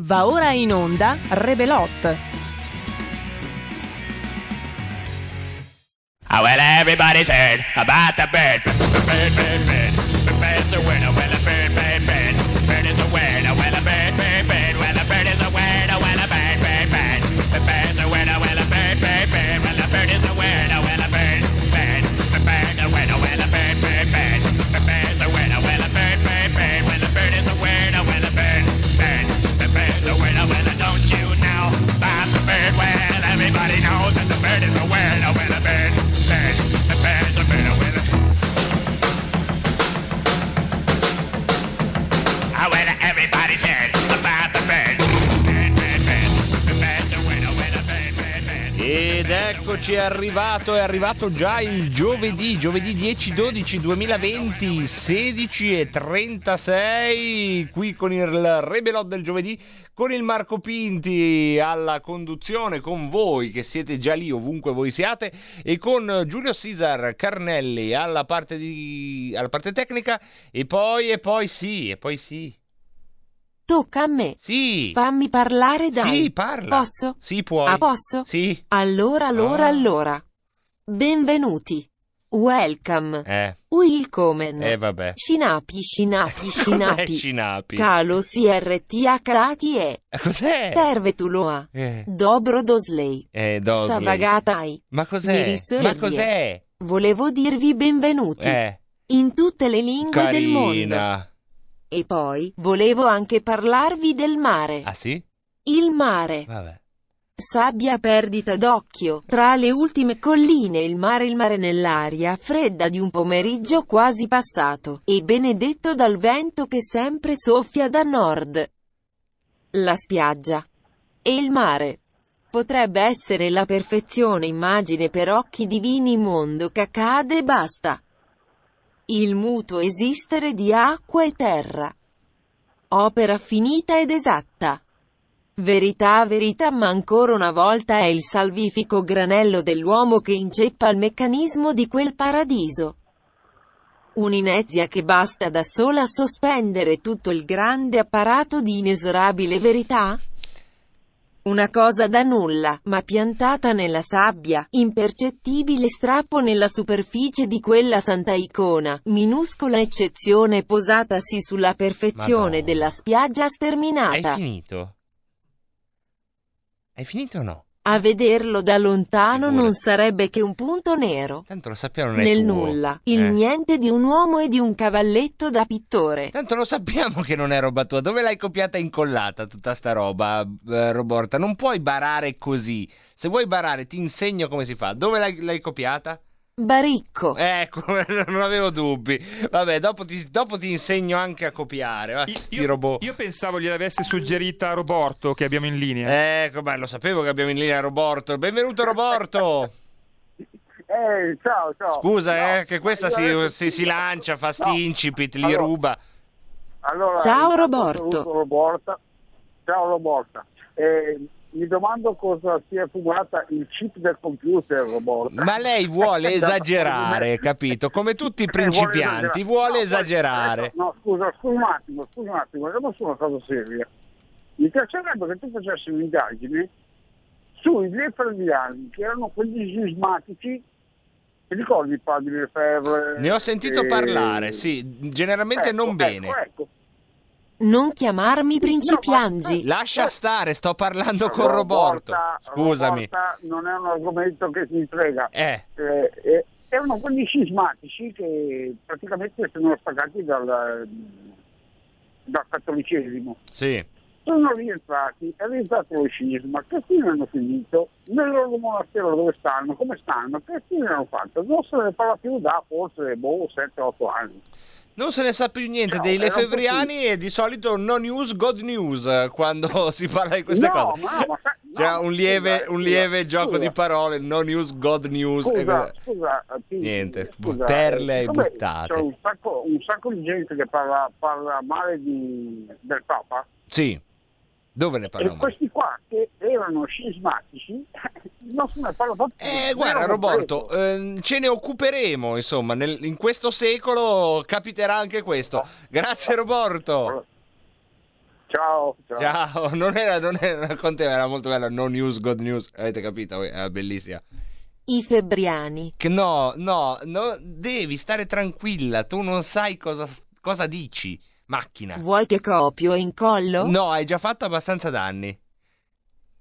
Va ora in onda Rebelot. Oh, well, everybody's heard about the bird. Bird, bird, bird. The bird's a. Oh, well, a bird, bird, bird. Bird eccoci, è arrivato, è arrivato già il giovedì, giovedì 10-12-2020, 16 e 36, qui con il Rebelot del giovedì, con il Marco Pinti alla conduzione, con voi che siete già lì ovunque voi siate, e con Giulio Cesar Carnelli alla parte, di, alla parte tecnica, e poi, e poi sì, e poi sì, Tocca a me. sì, Fammi parlare, dai. sì, parla. Posso? Sì, puoi. Ah, posso? Sì. Allora, allora, Ah. allora. Benvenuti. Welcome. Eh, Willkommen. eh vabbè. Scinapi, scinapi, Cos'è scinapi. Scinapi? Calo CRTHATI e. Eh, Cos'è? Tervetuloa. Eh, Dobro dosley. eh Dosley. Savagatai. Ma cos'è? Ma cos'è? Volevo dirvi benvenuti. Eh, In tutte le lingue del mondo. E poi, volevo anche parlarvi del mare. Ah sì? Il mare. Vabbè. Sabbia perdita d'occhio, tra le ultime colline il mare il mare nell'aria fredda di un pomeriggio quasi passato, e benedetto dal vento che sempre soffia da nord. La spiaggia. E il mare. Potrebbe essere la perfezione immagine per occhi divini mondo che accade e basta. Il mutuo esistere di acqua e terra. Opera finita ed esatta. Verità, verità, ma ancora una volta è il salvifico granello dell'uomo che inceppa il meccanismo di quel paradiso. Un'inezia che basta da sola a sospendere tutto il grande apparato di inesorabile verità? Una cosa da nulla, ma piantata nella sabbia, impercettibile strappo nella superficie di quella santa icona, minuscola eccezione posatasi sulla perfezione Madonna. della spiaggia Hai sterminata. finito? Hai finito o no? A vederlo da lontano non sarebbe che un punto nero. Tanto lo sappiamo non è Nel tuo. nulla, il Eh. niente di un uomo e di un cavalletto da pittore. Tanto lo sappiamo che non è roba tua. Dove l'hai copiata e incollata tutta sta roba, eh, Roborta? Non puoi barare così. Se vuoi barare ti insegno come si fa. Dove l'hai, l'hai copiata? Baricco. Ecco, non avevo dubbi. Vabbè, dopo ti, dopo ti insegno anche a copiare. Va, Io, robot. io pensavo gliel'avesse suggerita Roborto che abbiamo in linea. Ecco, beh, lo sapevo che abbiamo in linea Roborto. Benvenuto Roborto. Eh, ciao, ciao. Scusa, No, eh, che questa si, si- si lancia, fa sti No. incipit, li Allora, ruba. allora, Ciao, Roborto. Roborta. Ciao Roborta. Eh, mi domando cosa sia fumata il chip del computer, Roborta. Ma lei vuole esagerare, capito? Come tutti i Eh, vuole principianti, esagerare. vuole No, poi- No, scusa, scusa un attimo, scusa un attimo, io non sono stato seria. Mi piacerebbe che tu facessi un'indagine sui Lefebvriani, che erano quegli sismatici, ti ricordi il padre Lefebvre? Ne ho sentito che- parlare, sì, generalmente Ecco, non ecco, bene. Ecco, Non chiamarmi principiangi. Lascia stare, sto parlando con Roborta- Roborto. Scusami. Roborta non è un argomento che ti frega. Eh, Eh, eh, erano quelli sismatici che praticamente sono staccati dal, dal cattolicesimo. sì. Sono rientrati, è rientrato lo scisma, che fine hanno finito? Nel loro monastero dove stanno, come stanno, che fine hanno fatto? Non se ne parla più da forse boh, 7-8 anni. Non se ne sa più niente No, dei Lefebvriani e di solito no news, god news eh, quando si parla di queste No, cose. ma ma C'è no, un lieve, scusa, un scusa, lieve gioco scusa. di parole, no news, god news. e Scusa, cose- scusa, ti- Niente, scusa, perle eh, buttate. C'è un sacco, un sacco di gente che parla, parla male di- del Papa Sì. Dove ne e parliamo? questi qua che erano scismatici non se ne parla proprio. Eh, guarda, Roberto, ehm, ce ne occuperemo, insomma, nel- in questo secolo capiterà anche questo. Grazie, Roberto. Ciao, ciao. Ciao, non era, non era, con te era molto bella, no news, good news, avete capito? Era bellissima. I febbriani. Che no, no, no, devi stare tranquilla, tu non sai cosa, cosa dici, macchina. Vuoi che copio e incollo? No, hai già fatto abbastanza danni.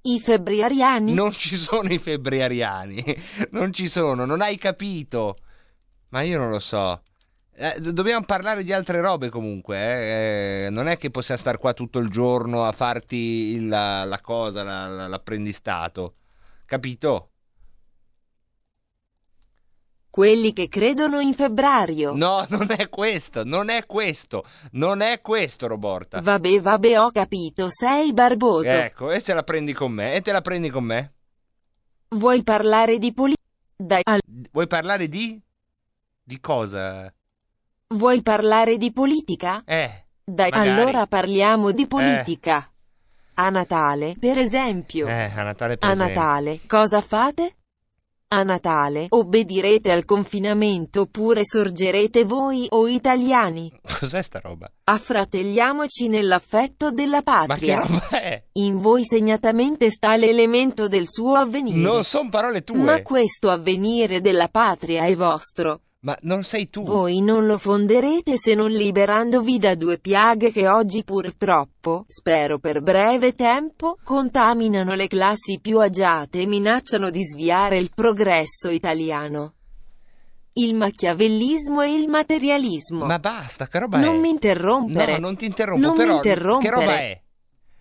I febbriariani. Non ci sono i febbriariani, non ci sono, non hai capito. Ma io non lo so. Eh, dobbiamo parlare di altre robe comunque, eh. Eh, non è che possiamo stare qua tutto il giorno a farti il- la, la cosa, la- la- l'apprendistato. Capito? Quelli che credono in febbraio. No, non è questo, non è questo, non è questo, Roborta. Vabbè, vabbè, ho capito, sei barboso. Ecco, e te la prendi con me, e te la prendi con me. Vuoi parlare di politica? Dai, al- Vuoi parlare di... di cosa? vuoi parlare di politica? Eh, Dai, magari. allora parliamo di politica. A Natale, per esempio. eh, a Natale per A esempio. Natale, cosa fate? A Natale, obbedirete al confinamento oppure sorgerete voi o italiani? Cos'è sta roba? Affratelliamoci nell'affetto della Ma che patria. roba è? In voi segnatamente sta l'elemento del suo avvenire. Non sono parole tue. Ma questo avvenire della patria è vostro. Ma non sei tu. Voi non lo fonderete se non liberandovi da due piaghe che oggi purtroppo, spero per breve tempo, contaminano le classi più agiate e minacciano di sviare il progresso italiano. Il machiavellismo e il materialismo. Ma basta, che roba è? non mi interrompere. No, non ti interrompo, Non mi però interrompere. che roba è?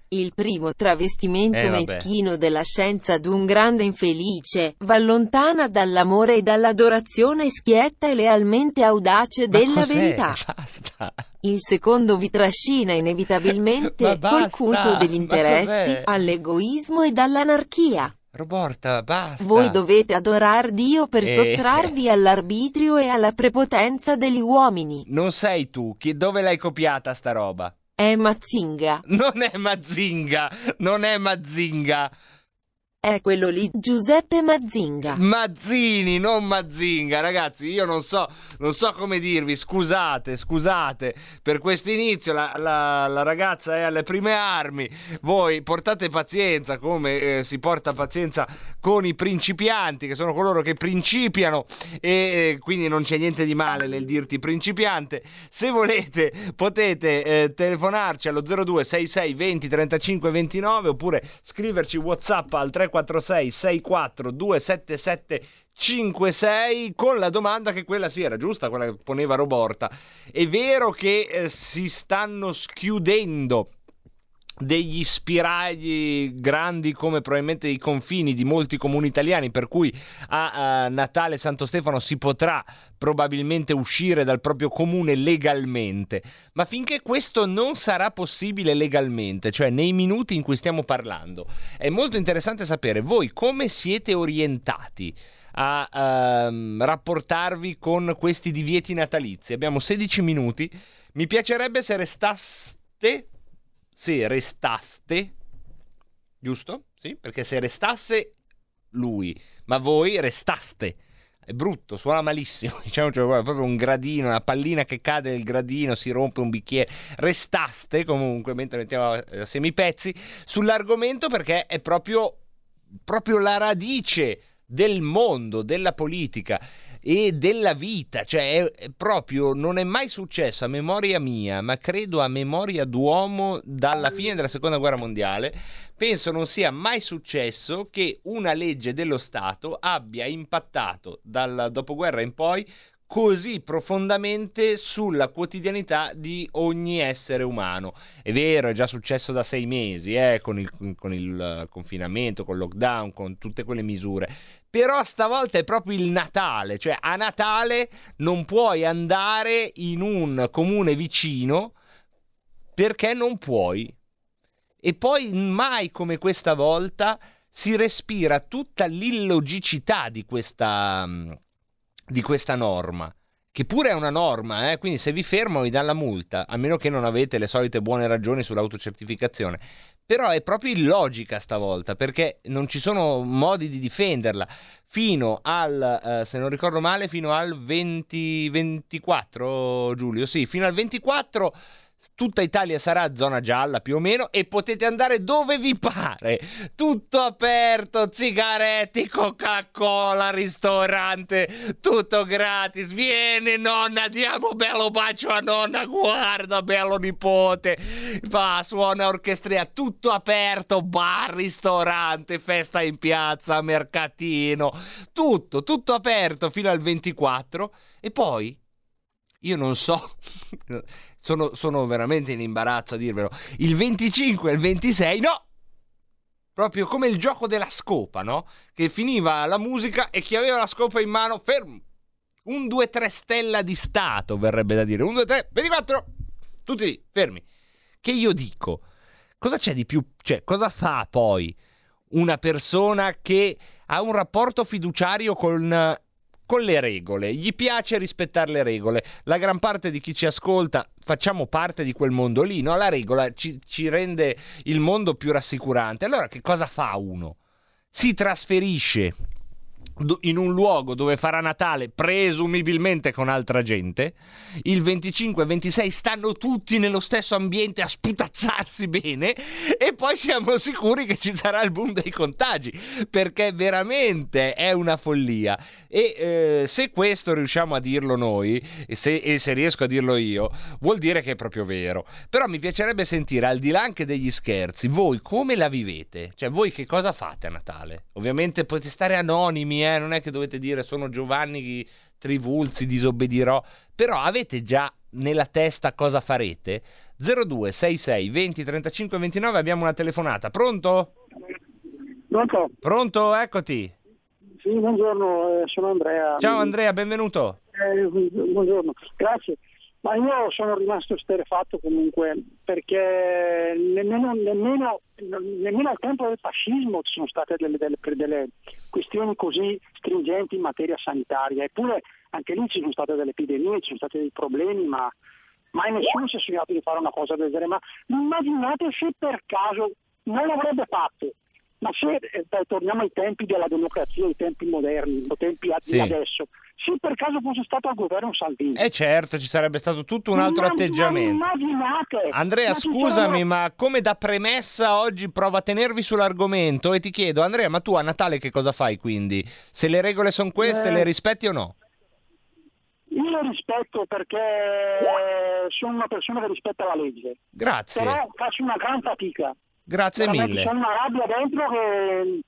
Il primo travestimento Eh, meschino della scienza d'un grande infelice, va lontana dall'amore e dall'adorazione schietta e lealmente audace Ma della cos'è? verità. Basta. Il secondo vi trascina inevitabilmente col culto degli interessi, all'egoismo e dall'anarchia. Roborta, basta. Voi dovete adorar Dio per Eh. sottrarvi all'arbitrio e alla prepotenza degli uomini. Non sei tu. Chi- dove l'hai copiata sta roba? È Mazinga. Non è Mazinga. Non è Mazinga. È quello lì, Giuseppe Mazinga. Mazzini, non Mazinga, ragazzi. Io non so, non so come dirvi. Scusate, scusate per questo inizio. La, la- la ragazza è alle prime armi. Voi portate pazienza, come eh, si porta pazienza con i principianti, che sono coloro che principiano. E eh, quindi non c'è niente di male nel dirti principiante. Se volete, potete eh, telefonarci allo 02 66 20 35 29 oppure scriverci WhatsApp al 346 64 277 56 con la domanda che quella sì era giusta, quella che poneva Roborta. È vero che eh, si stanno schiudendo degli spiragli grandi come probabilmente i confini di molti comuni italiani per cui a, a Natale Santo Stefano si potrà probabilmente uscire dal proprio comune legalmente. Ma finché questo non sarà possibile legalmente cioè nei minuti in cui stiamo parlando è molto interessante sapere voi come siete orientati a ehm, rapportarvi con questi divieti natalizi. Abbiamo 16 minuti. Mi piacerebbe se restaste se restaste, giusto? Sì, perché se restasse lui, ma voi restaste. È brutto, suona malissimo. Diciamo, cioè, proprio un gradino, una pallina che cade nel gradino, si rompe un bicchiere. Restaste comunque, mentre mettiamo a semipezzi, sull'argomento perché è proprio, proprio la radice del mondo, della politica e della vita, cioè è, proprio non è mai successo a memoria mia, ma credo a memoria d'uomo dalla fine della seconda guerra mondiale. Penso non sia mai successo che una legge dello Stato abbia impattato dal dopoguerra in poi così profondamente sulla quotidianità di ogni essere umano. È vero, è già successo da sei mesi, eh, con, il, con il confinamento, con il lockdown, con tutte quelle misure. Però stavolta è proprio il Natale, cioè a Natale non puoi andare in un comune vicino perché non puoi. E poi mai come questa volta si respira tutta l'illogicità di questa, di questa norma. Che pure è una norma, eh? quindi se vi fermano vi danno la multa, a meno che non avete le solite buone ragioni sull'autocertificazione. Però è proprio illogica stavolta, perché non ci sono modi di difenderla. Fino al, eh, se non ricordo male, fino al 20, 24, Giulio, sì, fino al 24 tutta Italia sarà zona gialla più o meno e potete andare dove vi pare. Tutto aperto, sigaretti, Coca-Cola, ristorante, tutto gratis. Vieni nonna, diamo bello bacio a nonna, guarda bello nipote. Va, suona orchestria, tutto aperto, bar, ristorante, festa in piazza, mercatino, tutto, tutto aperto fino al 24 e poi io non so, sono, sono, veramente in imbarazzo a dirvelo. Il 25 e il 26, no! Proprio come il gioco della scopa, no? Che finiva la musica e chi aveva la scopa in mano, fermo. Un 2-3 stella di Stato, verrebbe da dire. Un 2-3, 24! Tutti lì, fermi. Che io dico, cosa c'è di più? Cioè, cosa fa poi una persona che ha un rapporto fiduciario con con le regole, gli piace rispettare le regole. La gran parte di chi ci ascolta facciamo parte di quel mondo lì, no? La regola ci, ci rende il mondo più rassicurante. Allora che cosa fa uno? Si trasferisce in un luogo dove farà Natale presumibilmente con altra gente, il 25 e 26 stanno tutti nello stesso ambiente a sputazzarsi bene e poi siamo sicuri che ci sarà il boom dei contagi perché veramente è una follia. E eh, se questo riusciamo a dirlo noi e se, e se riesco a dirlo io vuol dire che è proprio vero. Però mi piacerebbe sentire al di là anche degli scherzi voi come la vivete? Cioè voi che cosa fate a Natale? Ovviamente potete stare anonimi eh? non è che dovete dire sono Giovanni Trivulzi, disobbedirò, però avete già nella testa cosa farete? 0266 20 35 29 abbiamo una telefonata, pronto? Pronto? Pronto, eccoti. Sì, buongiorno, eh, sono Andrea. Ciao Andrea, benvenuto. Eh, buongiorno, grazie. Ma io sono rimasto esterefatto comunque perché nemmeno, nemmeno, nemmeno, al tempo del fascismo ci sono state delle, delle, delle, questioni così stringenti in materia sanitaria, eppure anche lì ci sono state delle epidemie, ci sono stati dei problemi, ma mai nessuno si è sognato di fare una cosa del genere. Ma immaginate se per caso non l'avrebbe fatto, ma se eh, torniamo ai tempi della democrazia, ai tempi moderni, ai tempi sì. di adesso, se per caso fosse stato al governo Salvini. Eh certo, ci sarebbe stato tutto un altro ma, atteggiamento. Ma immaginate! Andrea, ma scusami, sono... ma come da premessa oggi provo a tenervi sull'argomento e ti chiedo, Andrea, ma tu a Natale che cosa fai quindi? Se le regole sono queste, eh... le rispetti o no? Io le rispetto perché sono una persona che rispetta la legge. Grazie. Però faccio una gran fatica. Grazie mille. C'è una rabbia dentro che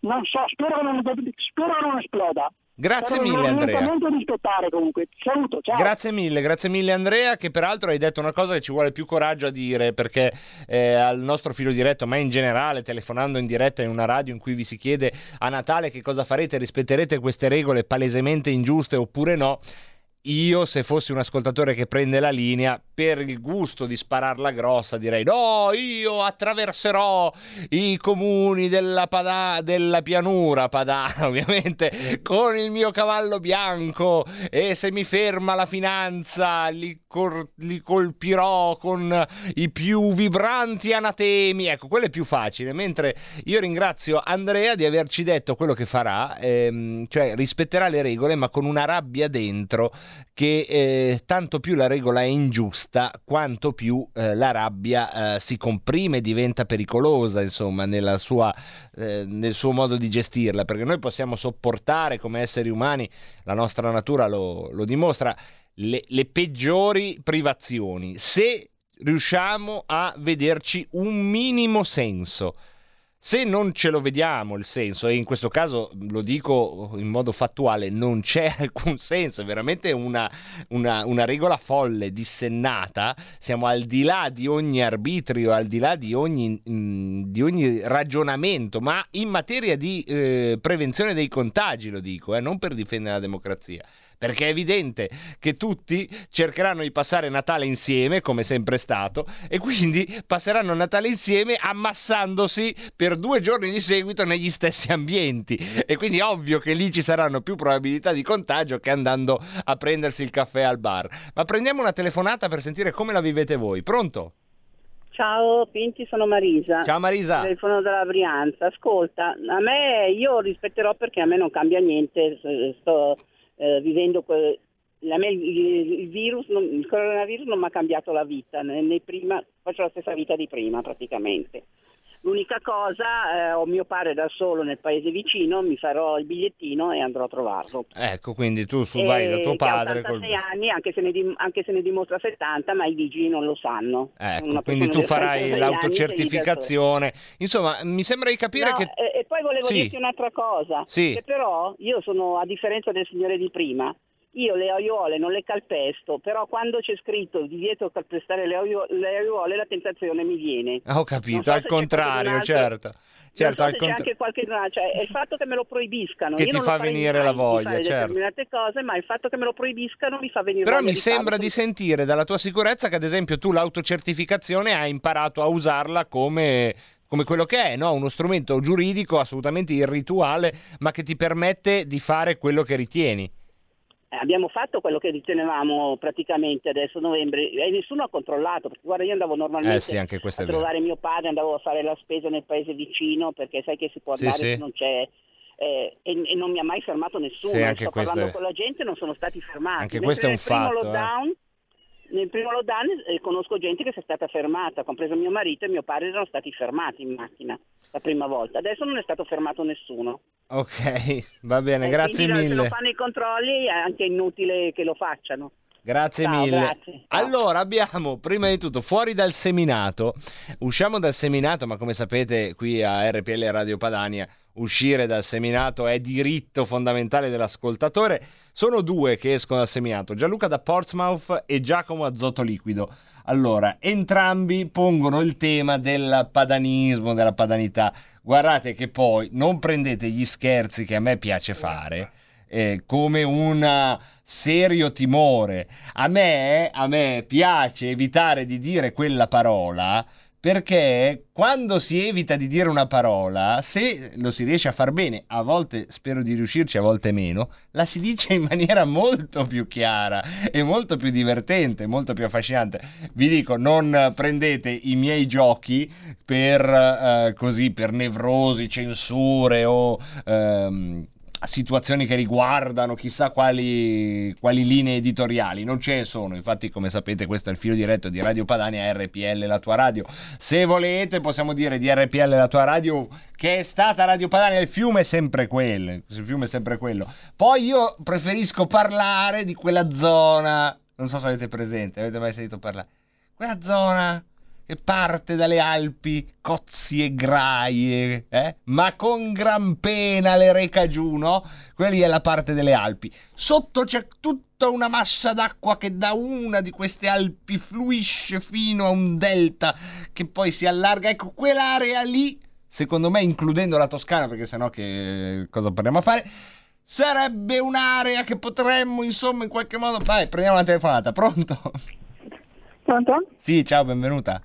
non so, spero che non, spero che non esploda. Grazie Però mille Andrea. rispettare comunque. Saluto, ciao. Grazie mille, grazie mille Andrea che peraltro hai detto una cosa che ci vuole più coraggio a dire perché eh, al nostro filo diretto, ma in generale telefonando in diretta in una radio in cui vi si chiede a Natale che cosa farete, rispetterete queste regole palesemente ingiuste oppure no, io se fossi un ascoltatore che prende la linea per il gusto di spararla grossa direi no io attraverserò i comuni della, pada- della pianura padana ovviamente con il mio cavallo bianco e se mi ferma la finanza li, cor- li colpirò con i più vibranti anatemi. Ecco quello è più facile mentre io ringrazio Andrea di averci detto quello che farà ehm, cioè rispetterà le regole ma con una rabbia dentro che eh, tanto più la regola è ingiusta, quanto più eh, la rabbia eh, si comprime, diventa pericolosa, insomma, sua, eh, nel suo modo di gestirla, perché noi possiamo sopportare come esseri umani, la nostra natura lo, lo dimostra, le, le peggiori privazioni, se riusciamo a vederci un minimo senso. Se non ce lo vediamo il senso, e in questo caso lo dico in modo fattuale, non c'è alcun senso, è veramente una, una, una, regola folle, dissennata, siamo al di là di ogni arbitrio, al di là di ogni, mm, di ogni ragionamento, ma in materia di eh, prevenzione dei contagi, lo dico, eh, non per difendere la democrazia perché è evidente che tutti cercheranno di passare Natale insieme, come sempre stato, e quindi passeranno Natale insieme ammassandosi per due giorni di seguito negli stessi ambienti. E quindi è ovvio che lì ci saranno più probabilità di contagio che andando a prendersi il caffè al bar. Ma prendiamo una telefonata per sentire come la vivete voi. Pronto? Ciao Pinti, sono Marisa. Ciao Marisa. Telefono dalla Brianza. Ascolta, a me io rispetterò perché a me non cambia niente, sto eh, vivendo que- me il, virus, il coronavirus non mi ha cambiato la vita, né prima, faccio la stessa vita di prima praticamente. L'unica cosa, eh, ho mio padre da solo nel paese vicino, mi farò il bigliettino e andrò a trovarlo. Ecco, quindi tu su vai da tuo che ha padre col... 86 anni, anche se, ne dim- anche se ne dimostra 70, ma i vigili non lo sanno. Ecco, quindi tu farai 86 l'autocertificazione. Insomma, mi sembra di capire No, che... e, e poi volevo Sì. dirti un'altra cosa, Sì. che però io sono, a differenza del signore di prima, io le aiuole non le calpesto, però quando c'è scritto divieto calpestare le, aio- le aiuole la tentazione mi viene. Ah, Ho capito, so al contrario, certo. Certo, al so c'è contra- anche qualche cioè è il fatto che me lo proibiscano. Che Io ti fa venire la di voglia, fare certo. determinate cose, ma il fatto che me lo proibiscano mi fa venire Però voglia mi di sembra di sentire dalla tua sicurezza che ad esempio tu l'autocertificazione hai imparato a usarla come, come quello che è, no? uno strumento giuridico assolutamente irrituale, ma che ti permette di fare quello che ritieni. Eh, abbiamo fatto quello che ritenevamo praticamente adesso novembre e nessuno ha controllato, perché guarda io andavo normalmente Eh sì, a vero. trovare mio padre, andavo a fare la spesa nel paese vicino perché sai che si può andare sì. se non c'è eh, e, e non mi ha mai fermato nessuno, Sì, sto questo parlando è- con la gente non sono stati fermati. Anche Mentre questo è un nel primo fatto, eh. lockdown, Nel primo lockdown eh, conosco gente che si è stata fermata, compreso mio marito e mio padre erano stati fermati in macchina la prima volta, adesso non è stato fermato nessuno. Ok, va bene, Eh, grazie quindi Se mille. non fanno i controlli è anche inutile che lo facciano. Grazie Ciao, mille. grazie. Allora, abbiamo prima di tutto fuori dal seminato. Usciamo dal seminato, ma come sapete, qui a RPL Radio Padania, uscire dal seminato è diritto fondamentale dell'ascoltatore. Sono due che escono dal seminato, Gianluca da Portsmouth e Giacomo Azoto Liquido. Allora, entrambi pongono il tema del padanismo, della padanità. Guardate che poi non prendete gli scherzi che a me piace fare eh, come un serio timore. A me, a me piace evitare di dire quella parola perché quando si evita di dire una parola, se lo si riesce a far bene, a volte spero di riuscirci, a volte meno, la si dice in maniera molto più chiara e molto più divertente, molto più affascinante. Vi dico, non prendete i miei giochi per eh, così, per nevrosi, censure o ehm, situazioni che riguardano chissà quali, quali linee editoriali. Non ce ne sono, infatti come sapete questo è il filo diretto di Radio Padania RPL, la tua radio. Se volete possiamo dire di RPL, la tua radio, che è stata Radio Padania, il fiume è sempre quello, il fiume è sempre quello. Poi io preferisco parlare di quella zona, non so se avete presente, avete mai sentito parlare? Quella zona che parte dalle Alpi, cozzi e graie, eh? ma con gran pena le reca giù, no? Quella lì è la parte delle Alpi. Sotto c'è tutta una massa d'acqua che da una di queste Alpi fluisce fino a un delta che poi si allarga. Ecco, quell'area lì, secondo me, includendo la Toscana, perché sennò che cosa parliamo a fare? Sarebbe un'area che potremmo, insomma, in qualche modo... Vai, prendiamo la telefonata, pronto? Pronto? Sì, ciao, benvenuta.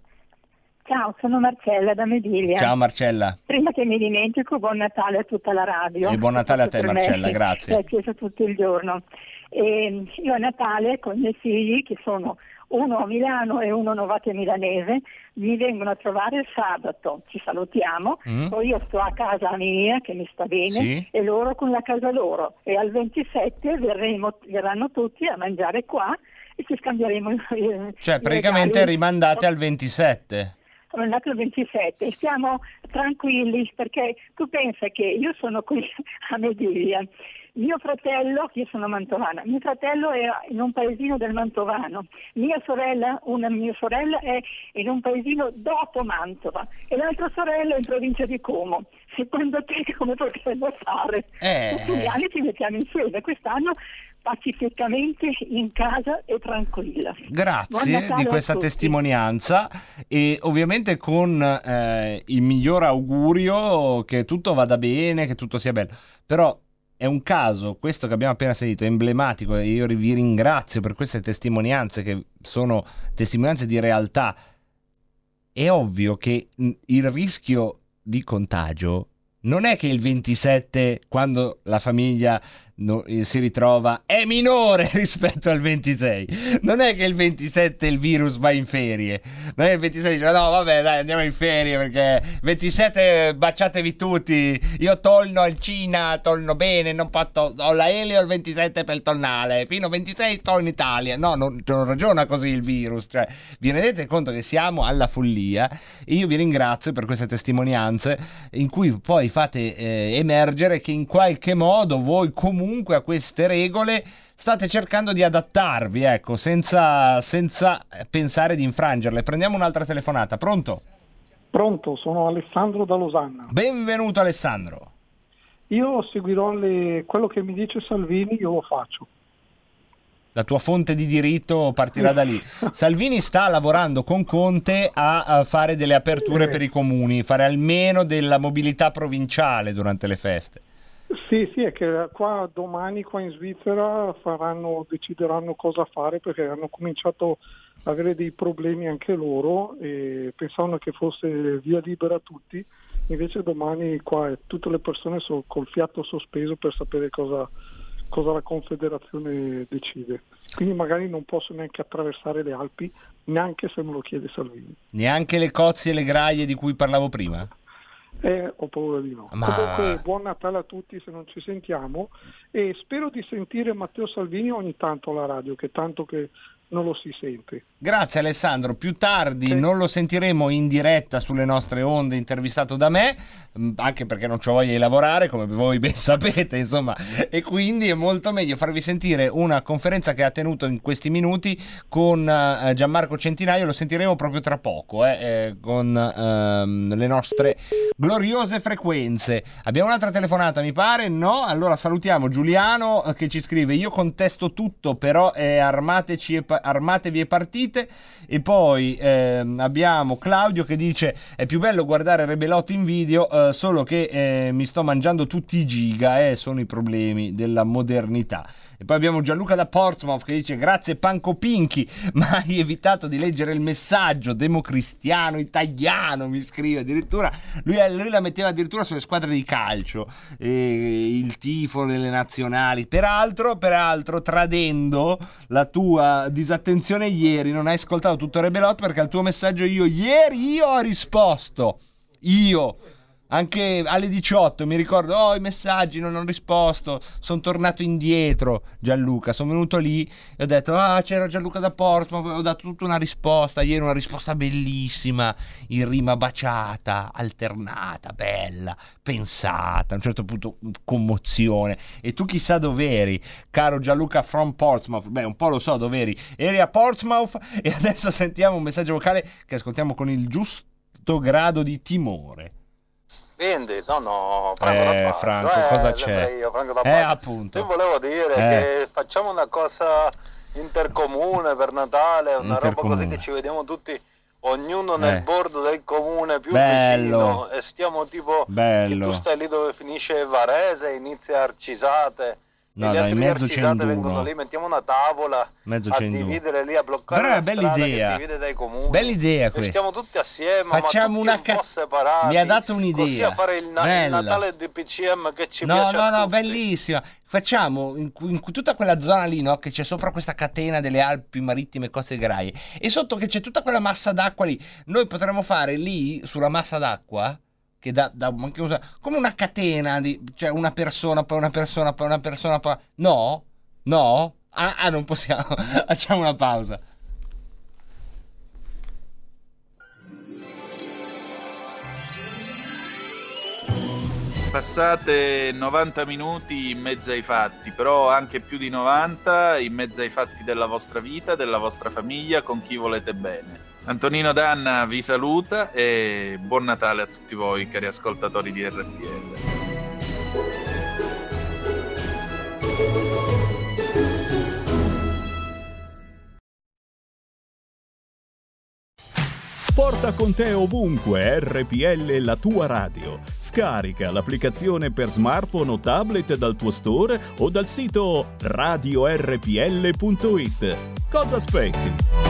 Ciao, sono Marcella da Medilia. Ciao Marcella. Prima che mi dimentico, buon Natale a tutta la radio. E buon Natale a te, me Marcella, grazie. È acceso tutto il giorno. E io a Natale con i miei figli, che sono uno a Milano e uno a Novate Milanese, mi vengono a trovare il sabato. Ci salutiamo, Mm. poi io sto a casa mia che mi sta bene Sì. e loro con la casa loro. E al 27 verremo- verranno tutti a mangiare qua e ci scambieremo Cioè, praticamente regali. rimandate al 27. Sono andato il 27 e stiamo tranquilli perché tu pensa che io sono qui a Mediglia, mio fratello, io sono mantovana, mio fratello è in un paesino del Mantovano, mia sorella, una mia sorella è in un paesino dopo Mantova e l'altra sorella è in provincia di Como. Secondo te come potremmo fare? Eh. Tutti gli anni ci mettiamo insieme, quest'anno pacificamente in casa e tranquilla. Grazie di questa testimonianza e ovviamente con eh, il miglior augurio che tutto vada bene, che tutto sia bello. Però è un caso, questo che abbiamo appena sentito, è emblematico e io vi ringrazio per queste testimonianze che sono testimonianze di realtà. È ovvio che il rischio di contagio non è che il 27, quando la famiglia no- eh, si ritrova è minore rispetto al 26. Non è che il 27 il virus va in ferie. Non è che il 26 dice no vabbè dai andiamo in ferie perché 27 baciatevi tutti. Io torno al Cina, torno bene, non posso, ho l'aereo il 27 per tornare. Fino al 26 sto in Italia. No, non, non ragiona così il virus. Cioè, vi rendete conto che siamo alla follia e io vi ringrazio per queste testimonianze in cui poi fate eh, emergere che in qualche modo voi comunque a queste regole state cercando di adattarvi, ecco, senza, senza pensare di infrangerle. Prendiamo un'altra telefonata, pronto? Pronto, sono Alessandro da Losanna. Benvenuto Alessandro. Io seguirò le- quello che mi dice Salvini, io lo faccio. La tua fonte di diritto partirà da lì. Salvini sta lavorando con Conte a fare delle aperture per i comuni, fare almeno della mobilità provinciale durante le feste. Sì, sì, è che qua domani qua in Svizzera faranno, decideranno cosa fare perché hanno cominciato ad avere dei problemi anche loro e pensavano che fosse via libera a tutti, invece domani qua tutte le persone sono col fiato sospeso per sapere cosa, cosa la Confederazione decide. Quindi magari non posso neanche attraversare le Alpi, neanche se me lo chiede Salvini. Neanche le cozze e le graie di cui parlavo prima? Eh, ho paura di no. Ma- Comunque, buon Natale a tutti se non ci sentiamo e spero di sentire Matteo Salvini ogni tanto alla radio, che tanto che non lo si sente. Grazie Alessandro, più tardi non lo sentiremo in diretta sulle nostre onde intervistato da me, mh, anche perché non ho voglia di lavorare, come voi ben sapete, insomma, e quindi è molto meglio farvi sentire una conferenza che ha tenuto in questi minuti con eh, Gianmarco Centinaio, lo sentiremo proprio tra poco, eh, eh, con ehm, le nostre gloriose frequenze. Abbiamo un'altra telefonata, mi pare? No? Allora salutiamo Giuliano eh, che ci scrive, io contesto tutto, però eh, armateci e pa- armatevi e partite. E poi ehm, abbiamo Claudio che dice, è più bello guardare Rebelot in video, eh, solo che eh, mi sto mangiando tutti i giga, eh, sono i problemi della modernità. E poi abbiamo Gianluca da Portsmouth che dice grazie Panco Pinchi, ma hai evitato di leggere il messaggio democristiano italiano, mi scrive addirittura, lui, lui la metteva addirittura sulle squadre di calcio, e il tifo delle nazionali, peraltro, peraltro tradendo la tua disattenzione ieri, non hai ascoltato tutto Rebelot perché al tuo messaggio io ieri io ho risposto, io anche alle 18 mi ricordo, oh i messaggi non ho risposto, sono tornato indietro Gianluca, sono venuto lì e ho detto, ah c'era Gianluca da Portsmouth, ho dato tutta una risposta, ieri una risposta bellissima, in rima baciata, alternata, bella, pensata, a un certo punto commozione. E tu chissà dov'eri, caro Gianluca from Portsmouth, beh un po' lo so dov'eri, eri a Portsmouth e adesso sentiamo un messaggio vocale che ascoltiamo con il giusto grado di timore. Quindi sono Franco Eh, da Baggio, Franco, eh, cosa c'è? Io, Franco da Eh, appunto. Io volevo dire Eh. che facciamo una cosa intercomune per Natale, una roba così che ci vediamo tutti, ognuno nel Eh. bordo del comune più Bello. vicino e stiamo tipo, Bello. che tu stai lì dove finisce Varese, inizia Arcisate. No, dai, altri mezzo c'è in vengono lì, mettiamo una tavola Mezzo a dividere lì, a bloccare Però è la bella idea. che divide dai comuni. Bella idea questa. stiamo tutti assieme, Facciamo una un ca- separati. Mi ha dato Così un'idea. a fare il, na- il. Natale di PCM che ci no, piace no, no, tutti. bellissima. Facciamo in, in tutta quella zona lì, no? Che c'è sopra questa catena delle Alpi marittime cozze graie. E sotto che c'è tutta quella massa d'acqua lì. Noi potremmo fare lì, sulla massa d'acqua, che da, da- anche usa- come una catena, di, cioè una persona, poi una persona, poi una persona, poi... No? No? Ah, ah, non possiamo. Facciamo una pausa. Passate 90 minuti in mezzo ai fatti, però anche più di 90 in mezzo ai fatti della vostra vita, della vostra famiglia, con chi volete bene. Antonino Danna vi saluta e buon Natale a tutti voi, cari ascoltatori di RPL. Porta con te ovunque RPL la tua radio. Scarica l'applicazione per smartphone o tablet dal tuo store o dal sito radiorpl.it. Cosa aspetti?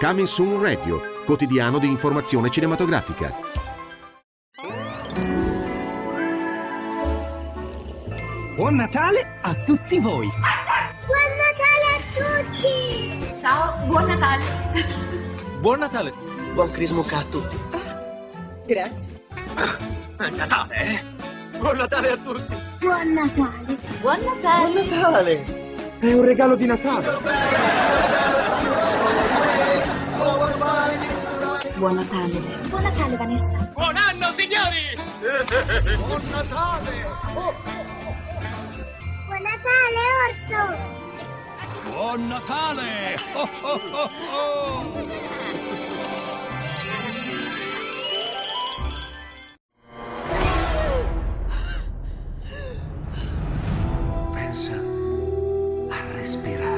Coming Soon Radio, quotidiano di informazione cinematografica. Buon Natale a tutti voi! Buon Natale a tutti! Ciao, buon Natale! Buon Natale! Buon Crismucca a tutti! Grazie. Ah, Natale, eh? Buon Natale a tutti! Buon Natale! Buon Natale! Buon Natale! È un regalo di Natale! Buon Natale! Buon Natale, Vanessa! Buon anno, signori! Buon Natale! Buon Natale, Orso! Buon Natale! Oh, oh, oh, oh. Pensa a respirare.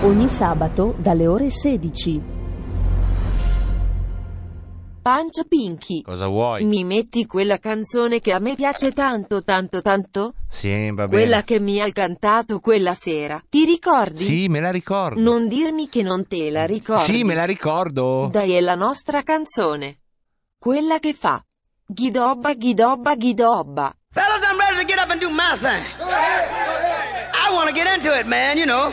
Ogni sabato dalle ore 16. Pancio Pinky. Cosa vuoi? Mi metti quella canzone che a me piace tanto, tanto, tanto? Sì, va bene. Quella che mi hai cantato quella sera. Ti ricordi? Sì, me la ricordo. Non dirmi che non te la ricordi. Sì, me la ricordo. Dai, è la nostra canzone. Quella che fa. Ghidobba, ghidobba, ghidobba. Fellas, I'm ready to get up and do my thing. I want to get into it, man, you know.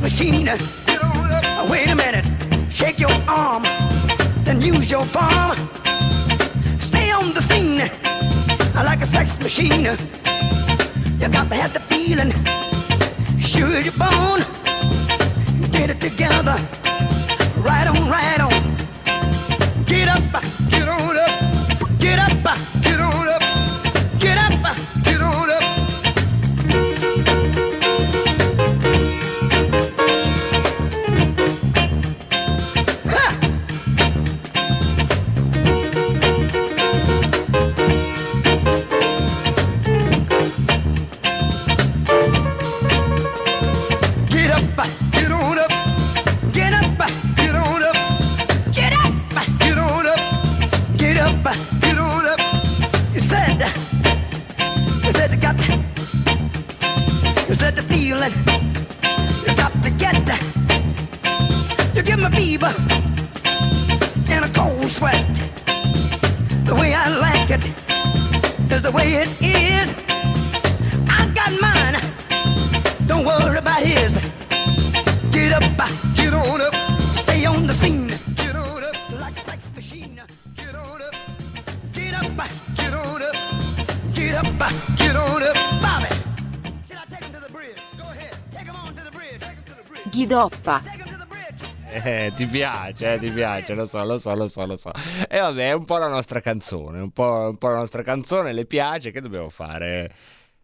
Machine. Wait a minute. Shake your arm. Then use your palm. Stay on the scene. Like a sex machine. You got to have the feeling. Sure you're born. Get it together. Right on, right on. Get up, get on up. Get up, Ghidoppa. Eh, ti piace, eh, ti piace, lo so, lo so, lo so, lo so. E vabbè, è un po' la nostra canzone, un po', un po' la nostra canzone, le piace, che dobbiamo fare?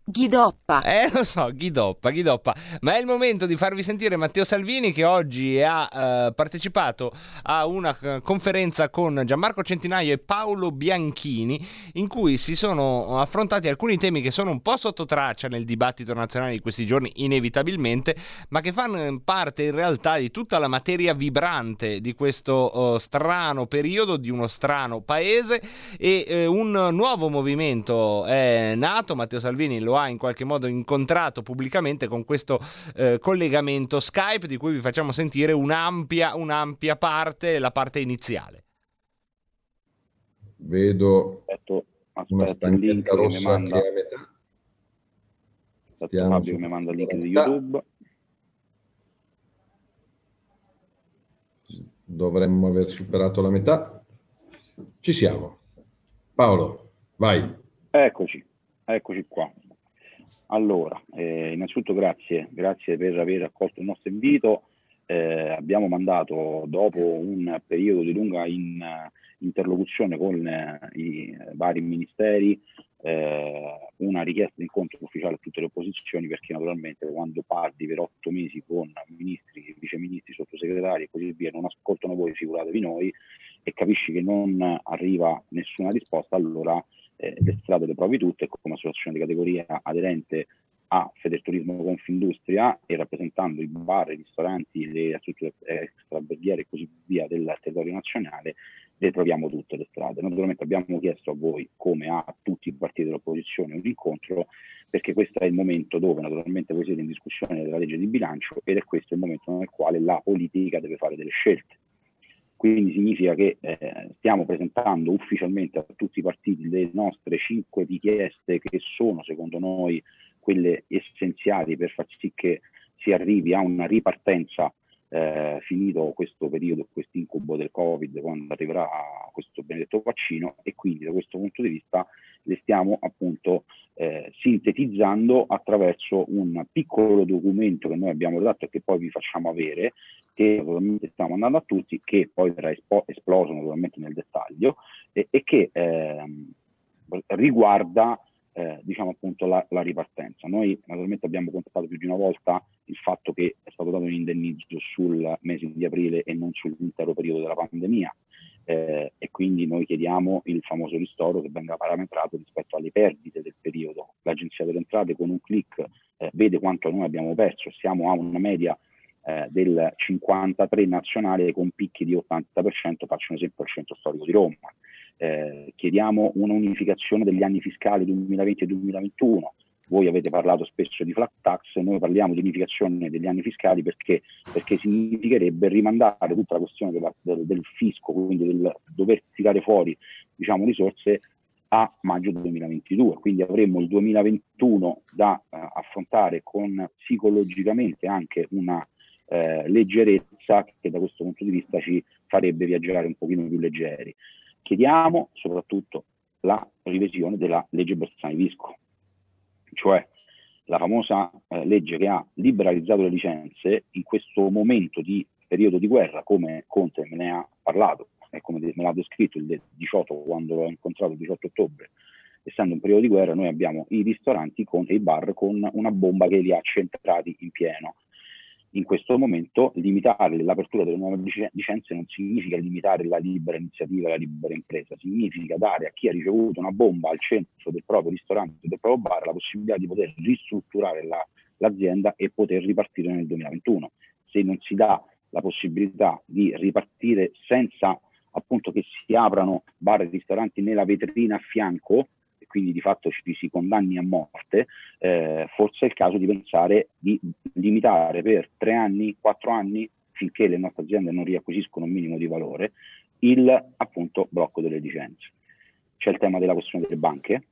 Ghidoppa. Eh, lo so, Ghidoppa, Ghidoppa. Ma è il momento di farvi sentire Matteo Salvini che oggi ha eh, partecipato a una eh, conferenza con Gianmarco Centinaio e Paolo Bianchini in cui si sono affrontati alcuni temi che sono un po' sotto traccia nel dibattito nazionale di questi giorni, inevitabilmente, ma che fanno parte in realtà di tutta la materia vibrante di questo eh, strano periodo, di uno strano paese e eh, un nuovo movimento è nato. Matteo Salvini lo ha in qualche modo incontrato pubblicamente con questo eh, collegamento Skype di cui vi facciamo sentire un'ampia, un'ampia parte, la parte iniziale. Vedo una aspetta, il link stampetta che mi rossa manda. che è a metà. Aspetta Stiamo Fabio su- mi manda il link di. YouTube. Dovremmo aver superato la metà. Ci siamo. Paolo, vai. Eccoci, eccoci qua. Allora, eh, innanzitutto grazie, grazie per aver accolto il nostro invito. Eh, abbiamo mandato, dopo un periodo di lunga in- interlocuzione con eh, i vari ministeri, eh, una richiesta di incontro ufficiale a tutte le opposizioni, perché naturalmente quando parli per otto mesi con ministri, viceministri, sottosegretari e così via, non ascoltano voi, figuratevi noi, e capisci che non arriva nessuna risposta, allora eh, le strade le provi tutte, come associazione di categoria aderente a Federturismo Confindustria e rappresentando i bar, i ristoranti, le strutture extraborghiere e così via del territorio nazionale, le troviamo tutte le strade. Naturalmente abbiamo chiesto a voi, come a tutti i partiti dell'opposizione, un incontro perché questo è il momento dove naturalmente voi siete in discussione della legge di bilancio ed è questo il momento nel quale la politica deve fare delle scelte. Quindi significa che eh, stiamo presentando ufficialmente a tutti i partiti le nostre cinque richieste che sono secondo noi quelle essenziali per far sì che si arrivi a una ripartenza eh, finito questo periodo, questo incubo del Covid, quando arriverà questo benedetto vaccino e quindi da questo punto di vista le stiamo appunto eh, sintetizzando attraverso un piccolo documento che noi abbiamo redatto e che poi vi facciamo avere, che naturalmente stiamo mandando a tutti, che poi verrà espo- esploso naturalmente nel dettaglio e, e che ehm, riguarda eh, diciamo appunto la, la ripartenza. Noi naturalmente abbiamo contattato più di una volta il fatto che è stato dato un indennizzo sul mese di aprile e non sull'intero periodo della pandemia eh, e quindi noi chiediamo il famoso ristoro che venga parametrato rispetto alle perdite del periodo. L'Agenzia delle Entrate con un clic eh, vede quanto noi abbiamo perso, siamo a una media eh, del 53 nazionale con picchi di 80%, faccio un esempio al centro storico di Roma. Eh, chiediamo una unificazione degli anni fiscali 2020 e 2021. Voi avete parlato spesso di flat tax, noi parliamo di unificazione degli anni fiscali perché, perché significherebbe rimandare tutta la questione della, del, del, fisco, quindi del dover tirare fuori diciamo, risorse a maggio 2022. Quindi avremmo il 2021 da uh, affrontare con psicologicamente anche una uh, leggerezza che da questo punto di vista ci farebbe viaggiare un pochino più leggeri. Chiediamo soprattutto la revisione della legge Bersani-Visco, cioè la famosa eh, legge che ha liberalizzato le licenze in questo momento di periodo di guerra, come Conte me ne ha parlato e come me l'ha descritto il 18 quando l'ho incontrato il 18 ottobre, essendo un periodo di guerra, noi abbiamo i ristoranti con i bar con una bomba che li ha centrati in pieno in questo momento limitare l'apertura delle nuove licenze non significa limitare la libera iniziativa, la libera impresa, significa dare a chi ha ricevuto una bomba al centro del proprio ristorante, del proprio bar, la possibilità di poter ristrutturare la, l'azienda e poter ripartire nel 2021. Se non si dà la possibilità di ripartire senza appunto che si aprano bar e ristoranti nella vetrina a fianco, quindi di fatto ci si condanni a morte, eh, forse è il caso di pensare di limitare per tre anni, quattro anni, finché le nostre aziende non riacquisiscono un minimo di valore, il appunto blocco delle licenze. C'è il tema della questione delle banche,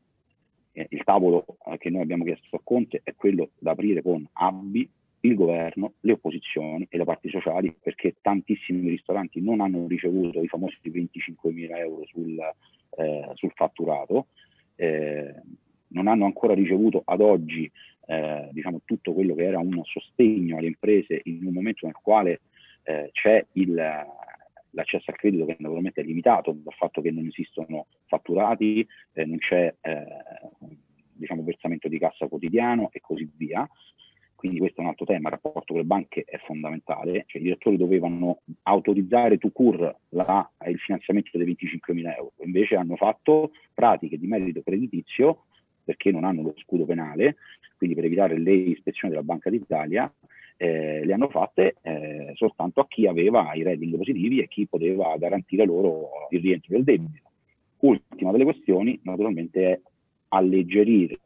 eh, il tavolo eh, che noi abbiamo chiesto a Conte è quello da aprire con ABBI, il governo, le opposizioni e le parti sociali, perché tantissimi ristoranti non hanno ricevuto i famosi 25 mila euro sul, eh, sul fatturato, eh, non hanno ancora ricevuto ad oggi eh, diciamo, tutto quello che era un sostegno alle imprese in un momento nel quale eh, c'è il, l'accesso al credito che naturalmente è limitato dal fatto che non esistono fatturati, eh, non c'è diciamo, versamento di cassa quotidiano e così via. Quindi questo è un altro tema, il rapporto con le banche è fondamentale, cioè i direttori dovevano autorizzare to cure la, il finanziamento dei 25 mila euro, invece hanno fatto pratiche di merito creditizio perché non hanno lo scudo penale, quindi per evitare le ispezioni della Banca d'Italia, eh, le hanno fatte eh, soltanto a chi aveva i rating positivi e chi poteva garantire loro il rientro del debito. Ultima delle questioni naturalmente è alleggerire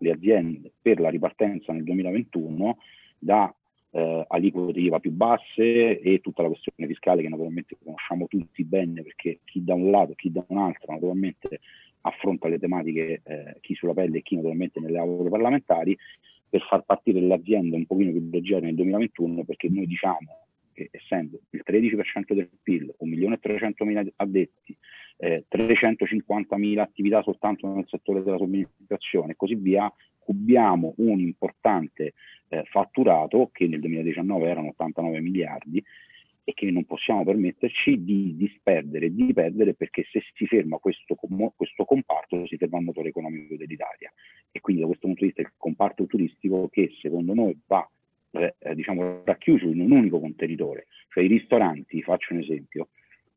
le aziende per la ripartenza nel 2021 da eh, aliquote IVA più basse e tutta la questione fiscale che naturalmente conosciamo tutti bene perché chi da un lato e chi da un altro naturalmente affronta le tematiche eh, chi sulla pelle e chi naturalmente nelle aule parlamentari per far partire le aziende un pochino più leggere nel 2021 perché noi diciamo che essendo il 13% del PIL, 1.300.000 addetti, eh, 350.000 attività soltanto nel settore della somministrazione e così via, cubiamo un importante eh, fatturato che nel 2019 erano 89 miliardi e che non possiamo permetterci di disperdere, di perdere perché se si ferma questo, questo comparto si ferma il motore economico dell'Italia. E quindi da questo punto di vista il comparto turistico che secondo noi va eh, diciamo, racchiuso in un unico contenitore, cioè i ristoranti, faccio un esempio,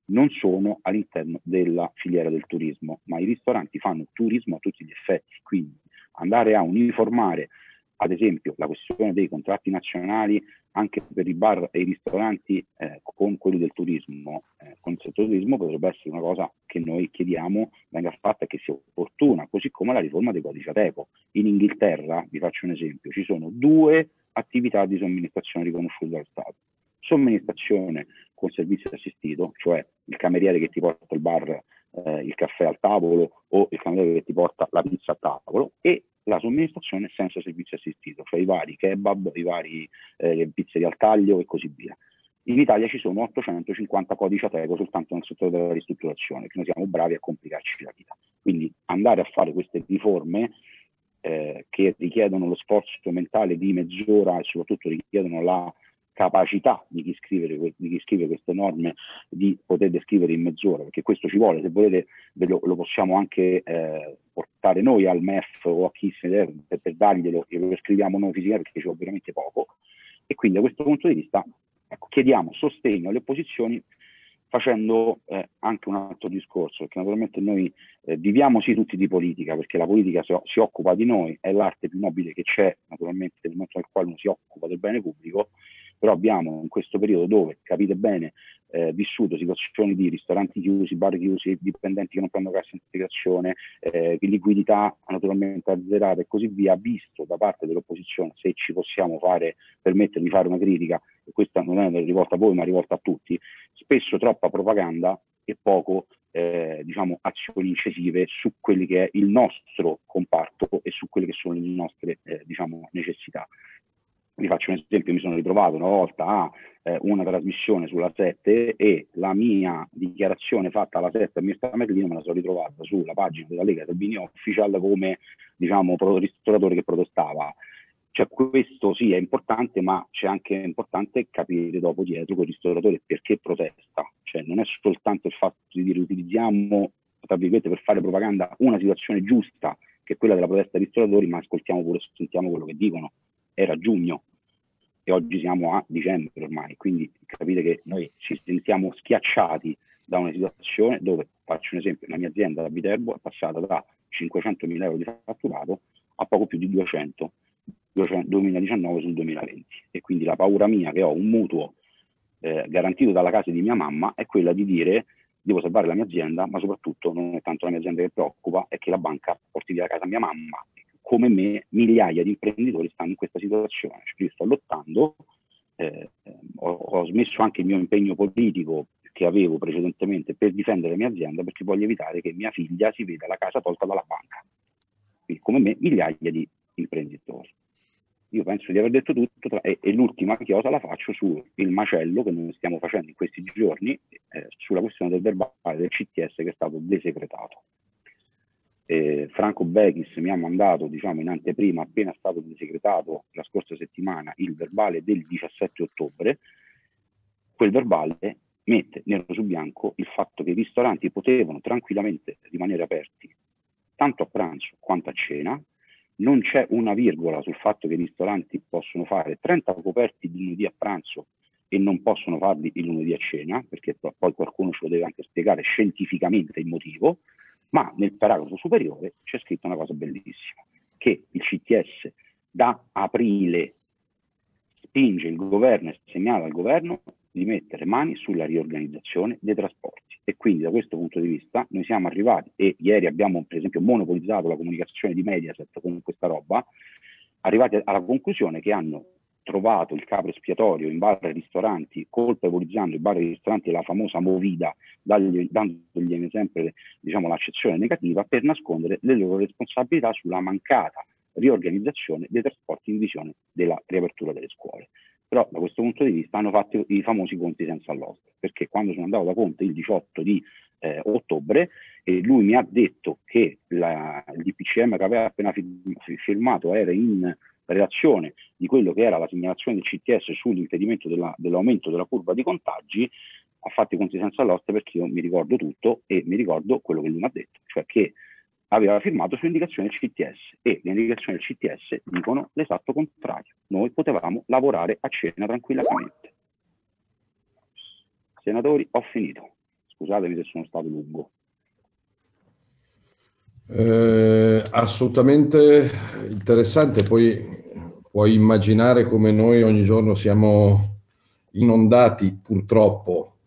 non sono all'interno della filiera del turismo, ma i ristoranti fanno turismo a tutti gli effetti, quindi andare a uniformare ad esempio la questione dei contratti nazionali anche per i bar e i ristoranti eh, con quelli del turismo, eh, con il settore turismo potrebbe essere una cosa che noi chiediamo venga fatta e che sia opportuna, così come la riforma dei codici Ateco. In Inghilterra, vi faccio un esempio, ci sono due attività di somministrazione riconosciute dallo Stato. Somministrazione con servizio assistito, cioè il cameriere che ti porta il bar, eh, il caffè al tavolo o il cameriere che ti porta la pizza al tavolo e la somministrazione senza servizio assistito, cioè i vari kebab, i vari eh, pizzerie al taglio e così via. In Italia ci sono 850 codici Ateco soltanto nel settore della ristrutturazione, che noi siamo bravi a complicarci la vita. Quindi andare a fare queste riforme eh, che richiedono lo sforzo mentale di mezz'ora e soprattutto richiedono la capacità di chi, scrive, di chi scrive queste norme di poter descrivere in mezz'ora, perché questo ci vuole, se volete lo, lo possiamo anche eh, portare noi al MEF o a chi se deve per, darglielo e lo scriviamo noi fisicamente perché vuole veramente poco. E quindi da questo punto di vista ecco, chiediamo sostegno alle opposizioni facendo eh, anche un altro discorso, perché naturalmente noi eh, viviamo sì tutti di politica, perché la politica si, si, occupa di noi, è l'arte più nobile che c'è, naturalmente nel momento nel quale uno si occupa del bene pubblico, però abbiamo in questo periodo dove, capite bene, eh, vissuto situazioni di ristoranti chiusi, bar chiusi, dipendenti che non prendono cassa integrazione, eh, liquidità naturalmente azzerata e così via, visto da parte dell'opposizione se ci possiamo fare, permettere di fare una critica, e questa non è rivolta a voi ma rivolta a tutti, spesso troppa propaganda e poco eh, diciamo, azioni incisive su quelli che è il nostro comparto e su quelle che sono le nostre eh, diciamo, necessità. Vi faccio un esempio, mi sono ritrovato una volta a eh, una trasmissione sulla 7 e la mia dichiarazione fatta alla 7 a Mirta Merlino me la sono ritrovata sulla pagina della Lega del Bini Official come diciamo ristoratore che protestava. Cioè questo sì è importante, ma c'è anche importante capire dopo dietro quel ristoratore perché protesta. Cioè non è soltanto il fatto di dire utilizziamo, tra virgolette, per fare propaganda una situazione giusta, che è quella della protesta dei ristoratori, ma ascoltiamo pure, sentiamo quello che dicono era giugno e oggi siamo a dicembre ormai, quindi capite che noi ci sentiamo schiacciati da una situazione dove, faccio un esempio, la mia azienda da Viterbo è passata da 500.000 euro di fatturato a poco più di 200 2019 sul 2020 e quindi la paura mia che ho un mutuo eh, garantito dalla casa di mia mamma è quella di dire devo salvare la mia azienda ma soprattutto non è tanto la mia azienda che preoccupa è che la banca porti via la casa a mia mamma come me migliaia di imprenditori stanno in questa situazione. Cioè, io sto lottando, eh, ho, ho, smesso anche il mio impegno politico che avevo precedentemente per difendere la mia azienda perché voglio evitare che mia figlia si veda la casa tolta dalla banca. Quindi, come me migliaia di imprenditori. Io penso di aver detto tutto tra, e, e, l'ultima chiosa la faccio sul macello che noi stiamo facendo in questi giorni eh, sulla questione del verbale del CTS che è stato desecretato eh, Franco Bechis mi ha mandato diciamo, in anteprima, appena stato desecretato la scorsa settimana, il verbale del 17 ottobre. Quel verbale mette nero su bianco il fatto che i ristoranti potevano tranquillamente rimanere aperti tanto a pranzo quanto a cena. Non c'è una virgola sul fatto che i ristoranti possono fare 30 coperti di lunedì a pranzo e non possono farli il lunedì a cena, perché poi qualcuno ce lo deve anche spiegare scientificamente il motivo ma nel paragrafo superiore c'è scritto una cosa bellissima, che il CTS da aprile spinge il governo e segnala al governo di mettere mani sulla riorganizzazione dei trasporti. E quindi da questo punto di vista noi siamo arrivati, e ieri abbiamo per esempio monopolizzato la comunicazione di Mediaset con questa roba, arrivati alla conclusione che hanno trovato il capo espiatorio in bar e ristoranti, colpevolizzando i bar e ristoranti la famosa movida, dandogli, sempre diciamo, l'accezione negativa per nascondere le loro responsabilità sulla mancata riorganizzazione dei trasporti in visione della riapertura delle scuole. Però da questo punto di vista hanno fatto i famosi conti senza l'oste, perché quando sono andato da Conte il 18 di eh, ottobre e lui mi ha detto che la, il DPCM che aveva appena firmato era in relazione di quello che era la segnalazione del CTS sull'impedimento della, dell'aumento della curva di contagi, ha fatto i conti senza l'oste perché io mi ricordo tutto e mi ricordo quello che lui mi ha detto, cioè che aveva firmato su indicazione del CTS e le indicazioni del CTS dicono l'esatto contrario. Noi potevamo lavorare a cena tranquillamente. Senatori, ho finito. Scusatemi se sono stato lungo. Eh, assolutamente interessante, poi puoi immaginare come noi ogni giorno siamo inondati purtroppo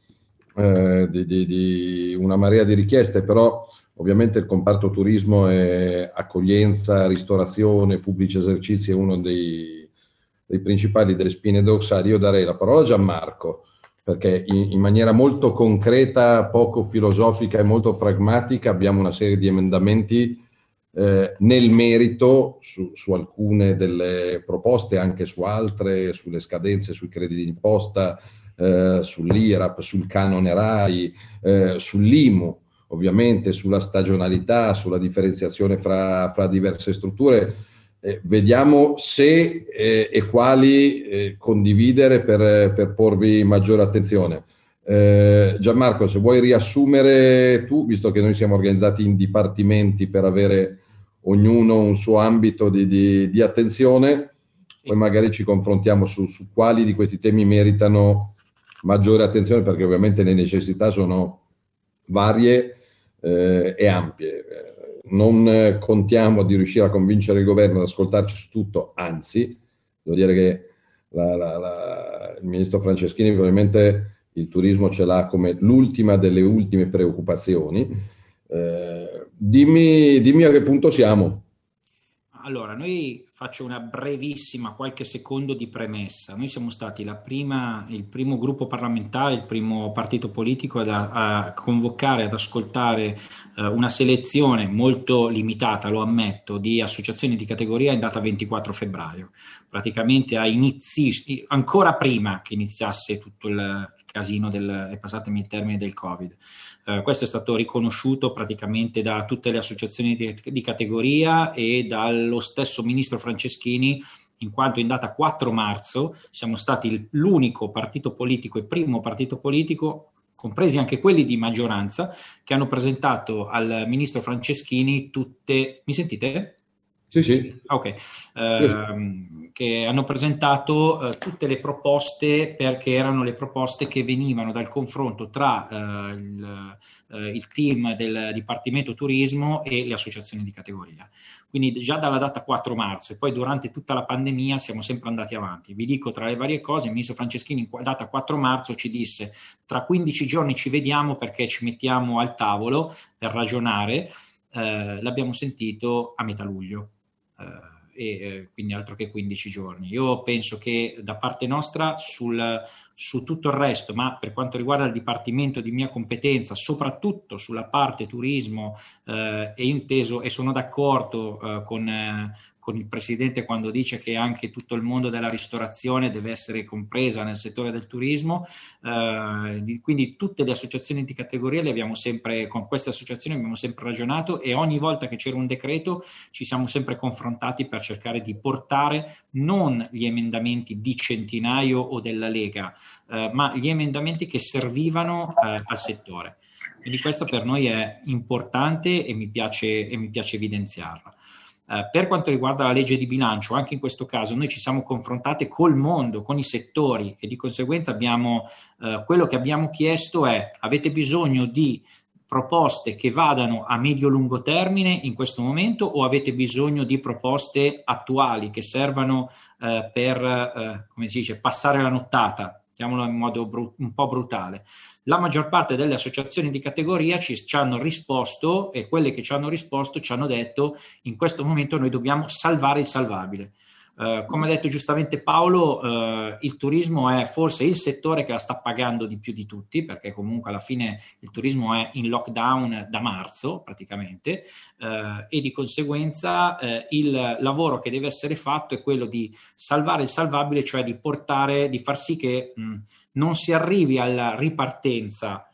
eh, di, di, di, una marea di richieste, però Ovviamente il comparto turismo è accoglienza, ristorazione, pubblici esercizi è uno dei, dei principali delle spine dorsali. Io darei la parola a Gianmarco perché in, in, maniera molto concreta, poco filosofica e molto pragmatica abbiamo una serie di emendamenti eh, nel merito su, su, alcune delle proposte, anche su altre, sulle scadenze, sui crediti d'imposta, eh, sull'IRAP, sul canone RAI, eh, sull'IMU ovviamente sulla stagionalità, sulla differenziazione fra, fra diverse strutture. Eh, vediamo se eh, e quali eh, condividere per, per, porvi maggiore attenzione. Eh, Gianmarco, se vuoi riassumere tu, visto che noi siamo organizzati in dipartimenti per avere ognuno un suo ambito di, di, di attenzione, poi magari ci confrontiamo su, su quali di questi temi meritano maggiore attenzione, perché ovviamente le necessità sono varie eh, e ampie. Non contiamo di riuscire a convincere il governo ad ascoltarci su tutto, anzi, devo dire che la, la, la, il ministro Franceschini probabilmente il turismo ce l'ha come l'ultima delle ultime preoccupazioni. Eh, dimmi, dimmi a che punto siamo. Allora, noi faccio una brevissima, qualche secondo di premessa. Noi siamo stati prima, il primo gruppo parlamentare, il primo partito politico ad, a, convocare, ad ascoltare eh, una selezione molto limitata, lo ammetto, di associazioni di categoria in data 24 febbraio. Praticamente a inizi, ancora prima che iniziasse tutto il casino del, e passatemi il termine, del Covid. Eh, questo è stato riconosciuto praticamente da tutte le associazioni di, di categoria e dallo stesso ministro Franceschini in quanto in data 4 marzo siamo stati l'unico partito politico e primo partito politico compresi anche quelli di maggioranza, che hanno presentato al ministro Franceschini tutte... Mi sentite? Sì, sì. Ok, eh, che hanno presentato eh, tutte le proposte perché erano le proposte che venivano dal confronto tra eh, il, eh, il, team del Dipartimento Turismo e le associazioni di categoria. Quindi già dalla data 4 marzo e poi durante tutta la pandemia siamo sempre andati avanti. Vi dico tra le varie cose, il ministro Franceschini in data 4 marzo ci disse tra 15 giorni ci vediamo perché ci mettiamo al tavolo per ragionare. Eh, l'abbiamo sentito a metà luglio e eh, quindi altro che 15 giorni. Io penso che da parte nostra sul, su tutto il resto, ma per quanto riguarda il dipartimento di mia competenza, soprattutto sulla parte turismo, eh, è inteso e sono d'accordo eh, con, eh, con il Presidente quando dice che anche tutto il mondo della ristorazione deve essere compresa nel settore del turismo, eh, quindi tutte le associazioni di categoria le abbiamo sempre, con queste associazioni abbiamo sempre ragionato e ogni volta che c'era un decreto ci siamo sempre confrontati per cercare di portare non gli emendamenti di Centinaio o della Lega, eh, ma gli emendamenti che servivano eh, al settore. Quindi questo per noi è importante e mi piace, e mi piace evidenziarlo. Eh, per quanto riguarda la legge di bilancio, anche in questo caso noi ci siamo confrontati col mondo, con i settori e di conseguenza abbiamo, eh, quello che abbiamo chiesto è avete bisogno di proposte che vadano a medio-lungo termine in questo momento o avete bisogno di proposte attuali che servano eh, per, eh, come si dice, passare la nottata, chiamiamolo in modo bru- un po' brutale la maggior parte delle associazioni di categoria ci, ci, hanno risposto e quelle che ci hanno risposto ci hanno detto in questo momento noi dobbiamo salvare il salvabile. Eh, come ha detto giustamente Paolo, eh, il turismo è forse il settore che la sta pagando di più di tutti, perché comunque alla fine il turismo è in lockdown da marzo praticamente. Eh, e di conseguenza eh, il lavoro che deve essere fatto è quello di salvare il salvabile, cioè di portare, di far sì che mh, non si arrivi alla ripartenza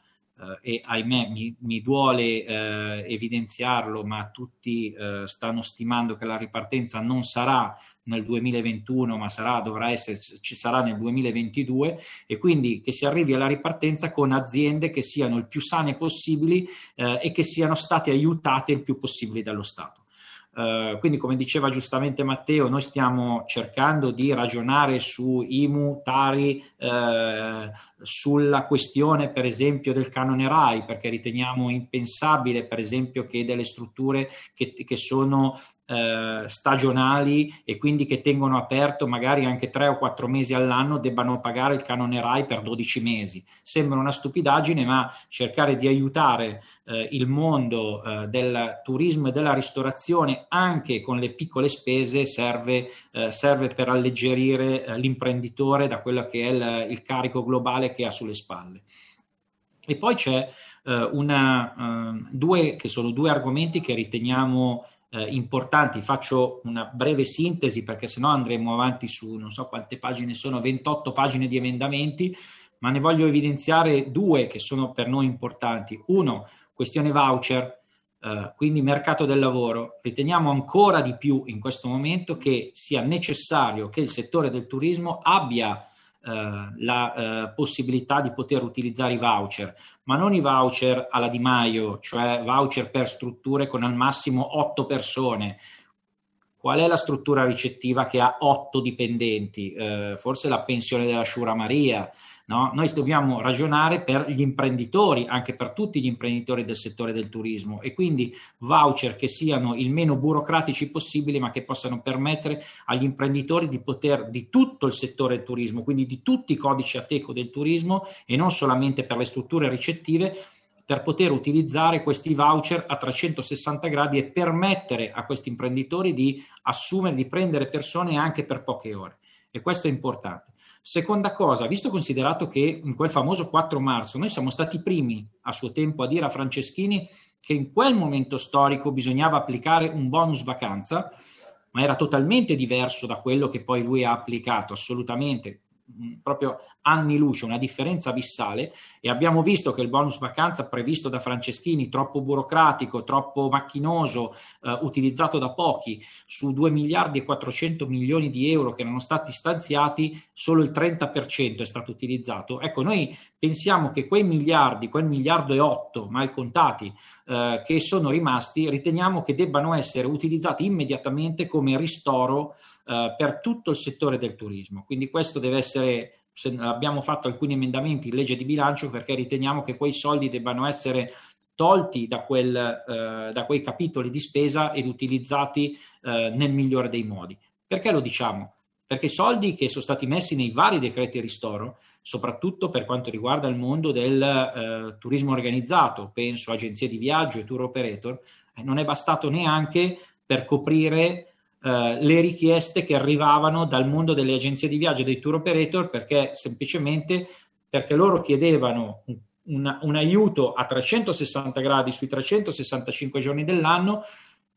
eh, e ahimè mi, mi duole eh, evidenziarlo, ma tutti eh, stanno stimando che la ripartenza non sarà nel 2021, ma sarà, dovrà essere, ci sarà nel 2022 e quindi che si arrivi alla ripartenza con aziende che siano il più sane possibili eh, e che siano state aiutate il più possibile dallo Stato. Uh, quindi, come diceva giustamente Matteo, noi stiamo cercando di ragionare su IMU, Tari, uh, sulla questione, per esempio, del canone RAI, perché riteniamo impensabile, per esempio, che delle strutture che, che sono eh, stagionali e quindi che tengono aperto magari anche tre o quattro mesi all'anno debbano pagare il canone RAI per 12 mesi. Sembra una stupidaggine, ma cercare di aiutare eh, il mondo eh, del turismo e della ristorazione anche con le piccole spese serve, eh, serve per alleggerire eh, l'imprenditore da quello che è il, il, carico globale che ha sulle spalle. E poi c'è eh, una, due, che sono due argomenti che riteniamo eh, importanti. Faccio una breve sintesi perché sennò andremo avanti su non so quante pagine sono, 28 pagine di emendamenti, ma ne voglio evidenziare due che sono per noi importanti. Uno, questione voucher, eh, quindi mercato del lavoro. Riteniamo ancora di più in questo momento che sia necessario che il settore del turismo abbia la eh, possibilità di poter utilizzare i voucher, ma non i voucher alla Di Maio, cioè voucher per strutture con al massimo otto persone. Qual è la struttura ricettiva che ha otto dipendenti? Eh, forse la pensione della Shura Maria, No? Noi dobbiamo ragionare per gli imprenditori, anche per tutti gli imprenditori del settore del turismo e quindi voucher che siano il meno burocratici possibili ma che possano permettere agli imprenditori di poter di tutto il settore del turismo, quindi di tutti i codici ateco del turismo e non solamente per le strutture ricettive per poter utilizzare questi voucher a 360 gradi e permettere a questi imprenditori di assumere, di prendere persone anche per poche ore. E questo è importante. Seconda cosa, visto considerato che in quel famoso 4 marzo noi siamo stati i primi a suo tempo a dire a Franceschini che in quel momento storico bisognava applicare un bonus vacanza, ma era totalmente diverso da quello che poi lui ha applicato, assolutamente proprio anni luce, una differenza abissale e abbiamo visto che il bonus vacanza previsto da Franceschini, troppo burocratico, troppo macchinoso, eh, utilizzato da pochi, su 2 miliardi e 400 milioni di euro che erano stati stanziati, solo il 30% è stato utilizzato. Ecco, noi pensiamo che quei miliardi, quel miliardo e 8 mal contati eh, che sono rimasti, riteniamo che debbano essere utilizzati immediatamente come ristoro eh, per tutto il settore del turismo. Quindi questo deve essere, abbiamo fatto alcuni emendamenti in legge di bilancio perché riteniamo che quei soldi debbano essere tolti da, quel, eh, da quei capitoli di spesa ed utilizzati eh, nel migliore dei modi. Perché lo diciamo? Perché i soldi che sono stati messi nei vari decreti ristoro, soprattutto per quanto riguarda il mondo del eh, turismo organizzato, penso agenzie di viaggio e tour operator, eh, non è bastato neanche per coprire eh, le richieste che arrivavano dal mondo delle agenzie di viaggio dei tour operator perché semplicemente perché loro chiedevano un, un, aiuto a 360 gradi sui 365 giorni dell'anno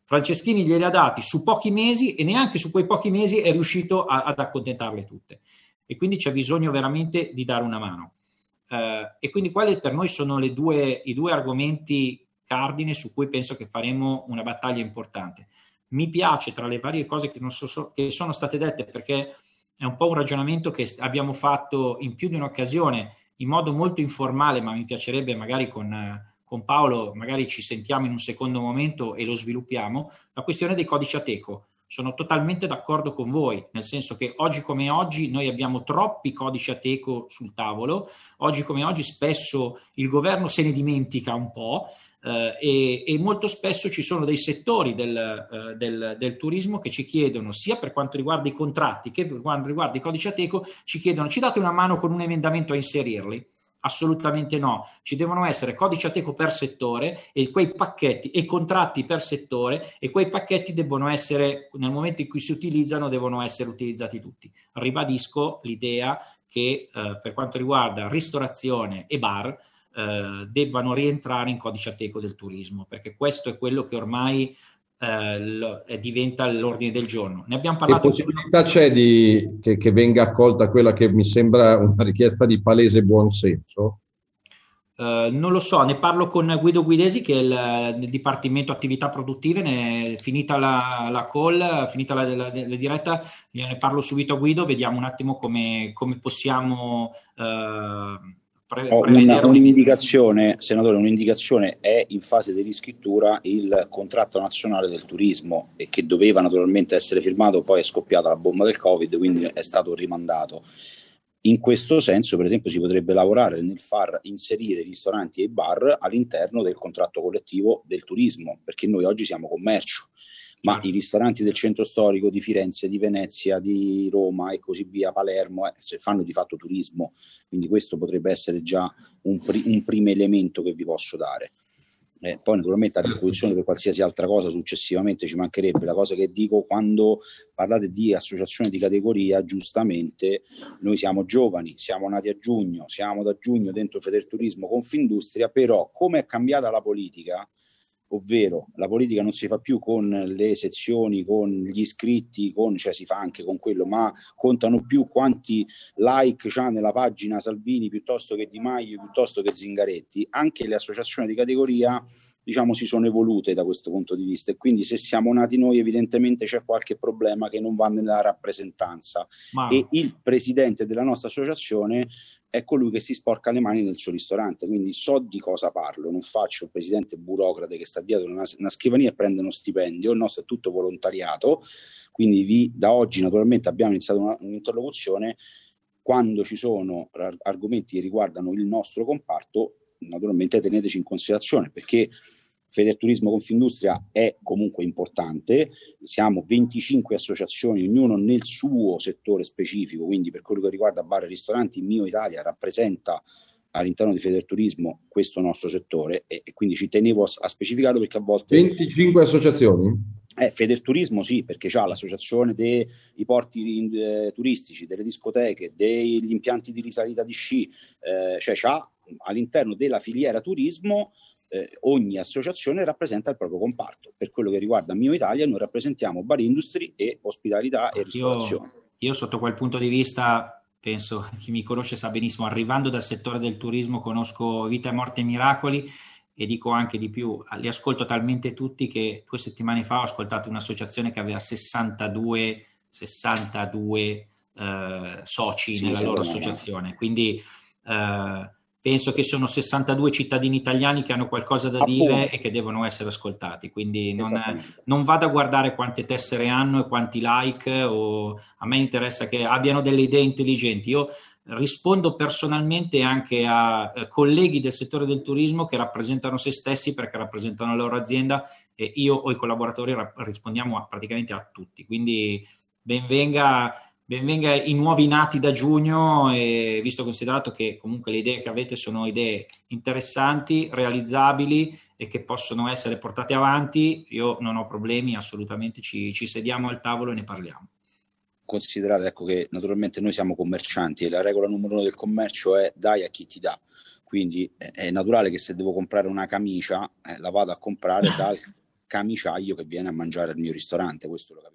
Franceschini glieli ha dati su pochi mesi e neanche su quei pochi mesi è riuscito a, ad accontentarle tutte. E quindi c'è bisogno veramente di dare una mano. Uh, e quindi quali per noi sono due, i due argomenti cardine su cui penso che faremo una battaglia importante mi piace tra le varie cose che, so, che sono state dette perché è un po' un ragionamento che abbiamo fatto in più di un'occasione in modo molto informale, ma mi piacerebbe magari con, con, Paolo, magari ci sentiamo in un secondo momento e lo sviluppiamo, la questione dei codici Ateco. Sono totalmente d'accordo con voi, nel senso che oggi come oggi noi abbiamo troppi codici Ateco sul tavolo, oggi come oggi spesso il governo se ne dimentica un po', eh, e, e, molto spesso ci sono dei settori del, eh, del, del, turismo che ci chiedono, sia per quanto riguarda i contratti che per quanto riguarda i codici ateco, ci chiedono ci date una mano con un emendamento a inserirli. Assolutamente no, ci devono essere codici ateco per settore e quei pacchetti e contratti per settore e quei pacchetti debbono essere, nel momento in cui si utilizzano, devono essere utilizzati tutti. Ribadisco l'idea che eh, per quanto riguarda ristorazione e bar eh, debbano rientrare in codice ateco del turismo, perché questo è quello che ormai eh, lo- eh, diventa l'ordine del giorno. Ne abbiamo Che parlato possibilità c'è di, che, che venga accolta quella che mi sembra una richiesta di palese buonsenso? Eh, non lo so, ne parlo con Guido Guidesi che è il, del Dipartimento Attività Produttive, ne- finita la, la call, finita la, la- la diretta, ne parlo subito a Guido, vediamo un attimo come, come possiamo eh, pre- una- un- un'indicazione, senatore, un'indicazione. È in fase di riscrittura il contratto nazionale del turismo e che doveva naturalmente essere firmato, poi è scoppiata la bomba del Covid, quindi è stato rimandato. In questo senso, per esempio, si potrebbe lavorare nel far inserire i ristoranti e i bar all'interno del contratto collettivo del turismo, perché noi oggi siamo commercio, ma i ristoranti del centro storico di Firenze, di Venezia, di Roma e così via, Palermo, eh, se fanno di fatto turismo, quindi questo potrebbe essere già un, pri- un primo elemento che vi posso dare. Eh, poi naturalmente a disposizione per qualsiasi altra cosa successivamente ci mancherebbe. La cosa che dico quando parlate di associazione di categoria, giustamente noi siamo giovani, siamo nati a giugno, siamo da giugno dentro Federturismo Confindustria, però come è cambiata la politica, ovvero la politica non si fa più con le sezioni, con gli iscritti, con, cioè si fa anche con quello, ma contano più quanti like c'ha nella pagina Salvini piuttosto che Di Maio, piuttosto che Zingaretti. Anche le associazioni di categoria diciamo si sono evolute da questo punto di vista e quindi se siamo nati noi evidentemente c'è qualche problema che non va nella rappresentanza Ma- e il presidente della nostra associazione è colui che si sporca le mani nel suo ristorante, quindi so di cosa parlo, non faccio il presidente burocrate che sta dietro una, una scrivania e prende uno stipendio, il nostro è tutto volontariato, quindi vi- da oggi naturalmente abbiamo iniziato una- un'interlocuzione quando ci sono ar- argomenti che riguardano il nostro comparto, naturalmente teneteci in considerazione perché Federturismo Confindustria è comunque importante, siamo 25 associazioni, ognuno nel suo settore specifico, quindi per quello che riguarda bar e ristoranti, Mio Italia rappresenta all'interno di Federturismo questo nostro settore e, e quindi ci tenevo a, a specificarlo perché a volte 25 associazioni? eh, Federturismo sì, perché c'ha l'associazione dei porti eh, turistici, delle discoteche, degli impianti di risalita di sci, eh, cioè c'ha all'interno della filiera turismo eh, ogni associazione rappresenta il proprio comparto. Per quello che riguarda Mio Italia, noi rappresentiamo bar industry e ospitalità e ristorazione. Io, io sotto quel punto di vista, penso chi mi conosce sa benissimo, arrivando dal settore del turismo conosco Vita, Morte e Miracoli e dico anche di più, li ascolto talmente tutti che due settimane fa ho ascoltato un'associazione che aveva 62, 62 eh, soci Sì, nella loro no. associazione, quindi eh, penso che sono 62 cittadini italiani che hanno qualcosa da dire Appunto. e che devono essere ascoltati, quindi non, non vado a guardare quante tessere hanno e quanti like, o a me interessa che abbiano delle idee intelligenti. Io rispondo personalmente anche a eh, colleghi del settore del turismo che rappresentano se stessi perché rappresentano la loro azienda e io o i collaboratori ra- rispondiamo a- praticamente a tutti. Quindi benvenga, benvenga i nuovi nati da giugno e visto considerato che comunque le idee che avete sono idee interessanti, realizzabili e che possono essere portate avanti, io non ho problemi, assolutamente ci, ci sediamo al tavolo e ne parliamo. Considerate ecco, che naturalmente noi siamo commercianti e la regola numero uno del commercio è dai a chi ti dà. Quindi è, naturale che se devo comprare una camicia eh, la vado a comprare dal camiciaio che viene a mangiare al mio ristorante, questo lo capite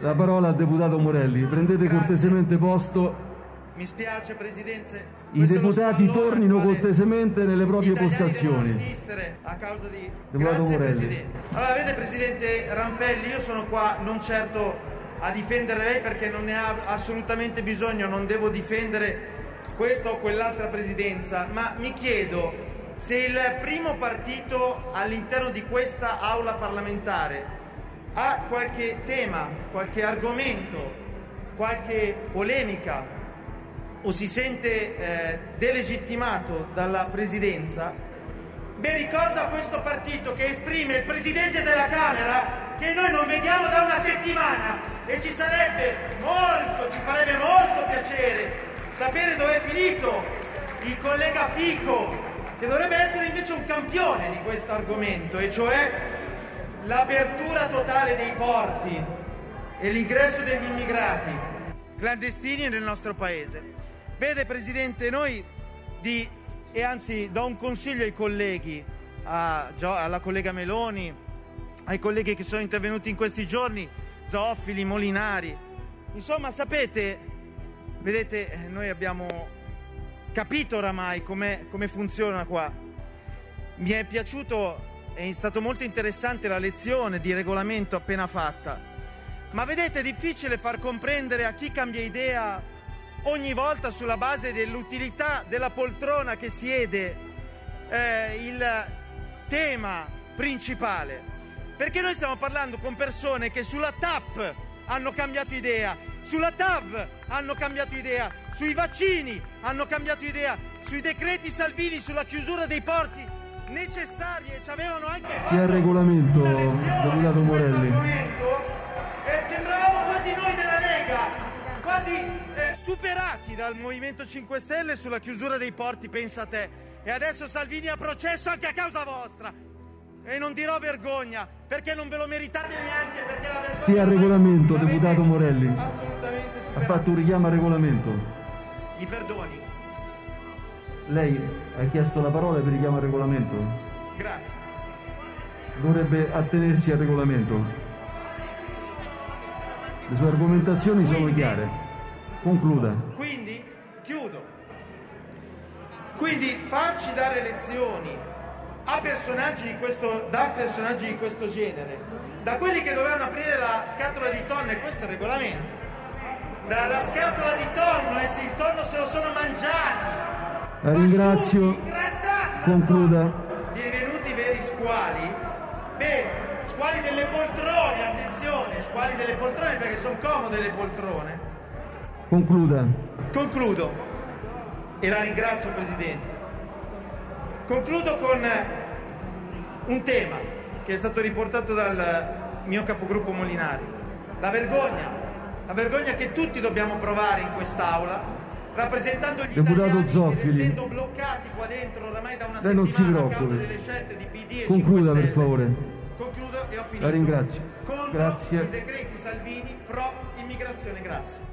La parola al deputato Morelli. Prendete cortesemente posto. Mi spiace, Presidenza. I deputati tornino cortesemente nelle proprie postazioni. a causa di... Deputato Grazie, Morelli. Presidente. Allora, vede, Presidente Rampelli, io sono qua non certo a difendere lei perché non ne ha assolutamente bisogno, non devo difendere questa o quell'altra presidenza, ma mi chiedo se il primo partito all'interno di questa aula parlamentare ha qualche tema, qualche argomento, qualche polemica? O si sente eh, delegittimato dalla presidenza, beh ricorda questo partito che esprime il presidente della Camera che noi non vediamo da una settimana e ci sarebbe molto, ci farebbe molto piacere sapere dove è finito il collega Fico, che dovrebbe essere invece un campione di questo argomento, e cioè l'apertura totale dei porti e l'ingresso degli immigrati clandestini nel nostro paese. Vede Presidente, noi di, e anzi do un consiglio ai colleghi, a alla collega Meloni, ai colleghi che sono intervenuti in questi giorni, Zoffili, Molinari. Insomma, sapete, vedete, noi abbiamo capito oramai come funziona qua. Mi è piaciuto, è stato molto interessante la lezione di regolamento appena fatta, ma vedete è difficile far comprendere a chi cambia idea ogni volta sulla base dell'utilità della poltrona che siede eh, il tema principale. Perché noi stiamo parlando con persone che sulla TAP hanno cambiato idea, sulla TAV hanno cambiato idea, sui vaccini hanno cambiato idea, sui decreti Salvini, sulla chiusura dei porti necessari e ci avevano anche Sia il regolamento, deputato Morelli. eh, sembravamo quasi noi della Lega, quasi eh, superati dal Movimento 5 Stelle sulla chiusura dei porti, pensa a te. E adesso Salvini ha processo anche a causa vostra. E non dirò vergogna, perché non ve lo meritate neanche, perché la vergogna Sia il regolamento, deputato Morelli. assolutamente Ha superata. fatto un richiamo al regolamento. Mi perdoni? Lei ha chiesto la parola per richiamo al regolamento. Grazie. Dovrebbe attenersi al regolamento. Le sue argomentazioni sono chiare. Concluda. Quindi, chiudo. Quindi farci dare lezioni a personaggi di questo, da personaggi di questo genere, da quelli che dovevano aprire la scatola di tonno, e questo è il regolamento, dalla scatola di tonno e se il tonno se lo sono mangiati, La ringrazio. Concluda. divenuti veri squali, beh, squali delle poltrone, attenzione, squali delle poltrone perché sono comode le poltrone. Concluda. Concludo e la ringrazio Presidente. Concludo con un tema che è stato riportato dal mio capogruppo Molinari. La vergogna, la vergogna che tutti dobbiamo provare in quest'aula, rappresentando gli Deputato Zoffili. essendo bloccati qua dentro oramai da una Lei non si settimana a causa preoccupi. delle scelte di PD e Concluda 5 per favore. Concludo e ho finito. La ringrazio. Contro i Grazie. decreti Salvini pro immigrazione. Grazie.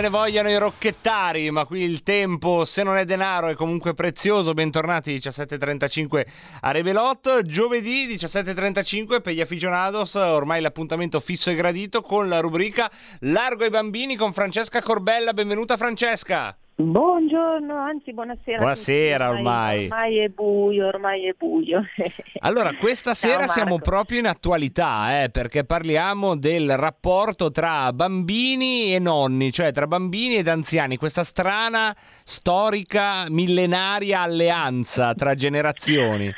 Me ne vogliono i rocchettari, ma qui il tempo, se non è denaro, è comunque prezioso. Bentornati 17.35 a Rebelot. Giovedì 17.35 per gli aficionados, ormai l'appuntamento fisso e gradito con la rubrica Largo ai bambini con Francesca Corbella. Benvenuta Francesca. Buongiorno, anzi buonasera. Buonasera, tutti. ormai. Ormai è buio, ormai è buio. Allora, questa sera siamo proprio in attualità, eh, perché parliamo del rapporto tra bambini e nonni, cioè tra bambini ed anziani, questa strana, storica, millenaria alleanza tra generazioni.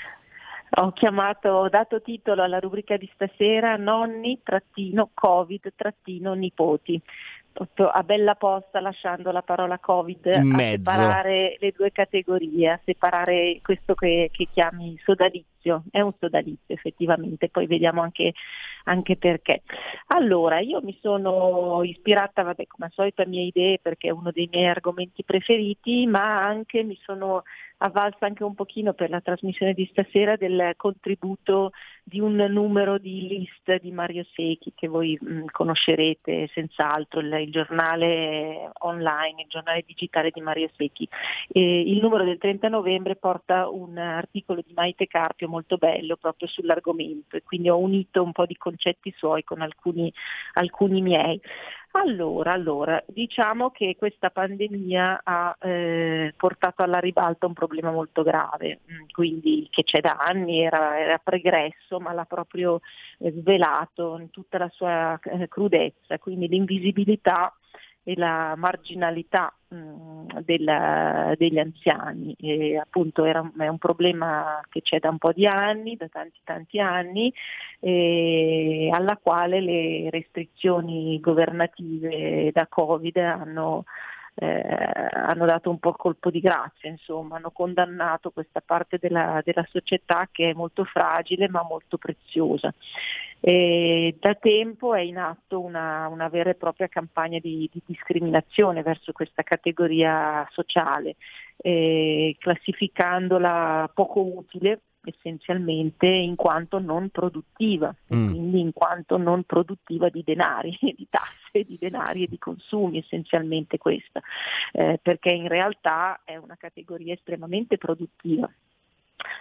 Ho chiamato, ho dato titolo alla rubrica di stasera nonni a bella posta lasciando la parola covid In a mezzo. separare le due categorie, a separare questo che, che chiami sodalizio. È un sodalizio effettivamente, poi vediamo anche, anche perché. Allora, io mi sono ispirata, vabbè, come al solito a mie idee perché è uno dei miei argomenti preferiti, ma anche mi sono avvalsa anche un pochino per la trasmissione di stasera del contributo di un numero di list di Mario Secchi che voi mh, conoscerete senz'altro, il, il giornale online, il giornale digitale di Mario Secchi. E il numero del 30 novembre porta un articolo di Maite Carpio molto bello proprio sull'argomento e quindi ho unito un po' di concetti suoi con alcuni, alcuni miei. Allora, allora, diciamo che questa pandemia ha eh, portato alla ribalta un problema molto grave, mm, quindi che c'è da anni, era, era pregresso, ma l'ha proprio eh, svelato in tutta la sua eh, crudezza, quindi l'invisibilità e la marginalità mh, della- degli anziani. E appunto era, è un problema che c'è da un po' di anni, da tanti tanti anni, e alla quale le restrizioni governative da Covid hanno, eh, hanno dato un po' il colpo di grazia, insomma, hanno condannato questa parte della, della società che è molto fragile ma molto preziosa. E da tempo è in atto una, una vera e propria campagna di, di discriminazione verso questa categoria sociale, eh, classificandola poco utile essenzialmente in quanto non produttiva, Mm. quindi in quanto non produttiva di denari, di tasse, di denari e di consumi, essenzialmente questa, Eh, perché in realtà è una categoria estremamente produttiva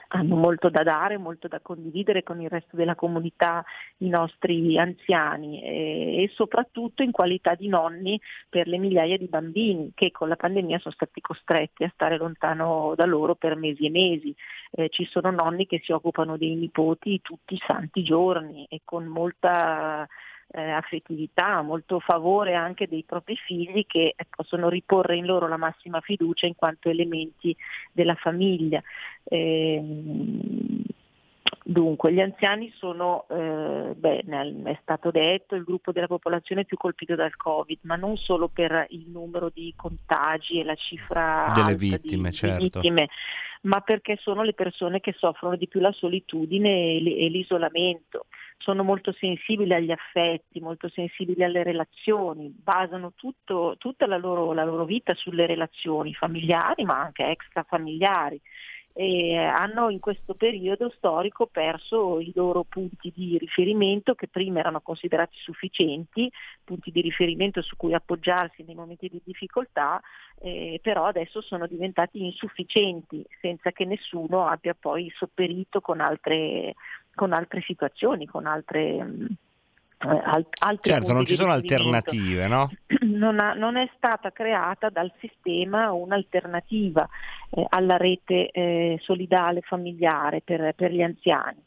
hanno molto da dare, molto da condividere con il resto della comunità, i nostri anziani e soprattutto in qualità di nonni per le migliaia di bambini che con la pandemia sono stati costretti a stare lontano da loro per mesi e mesi. Eh, ci sono nonni che si occupano dei nipoti tutti i santi giorni e con molta eh, affettività, molto favore anche dei propri figli che eh, possono riporre in loro la massima fiducia in quanto elementi della famiglia. Ehm, Dunque, gli anziani sono, eh, beh, è stato detto, il gruppo della popolazione più colpito dal Covid, ma non solo per il numero di contagi e la cifra Delle di- vittime, di certo. vittime, ma perché sono le persone che soffrono di più la solitudine e e l'isolamento. Sono molto sensibili agli affetti, molto sensibili alle relazioni, basano tutto- tutta la loro, la loro vita sulle relazioni familiari, ma anche extrafamiliari e hanno in questo periodo storico perso i loro punti di riferimento che prima erano considerati sufficienti, punti di riferimento su cui appoggiarsi nei momenti di difficoltà, eh, però adesso sono diventati insufficienti senza che nessuno abbia poi sopperito con altre, con altre situazioni, con altre... mh, eh, al- altri Certo, non ci sono alternative, no? non, ha- non è stata creata dal sistema un'alternativa eh, alla rete eh, solidale familiare per, per gli anziani.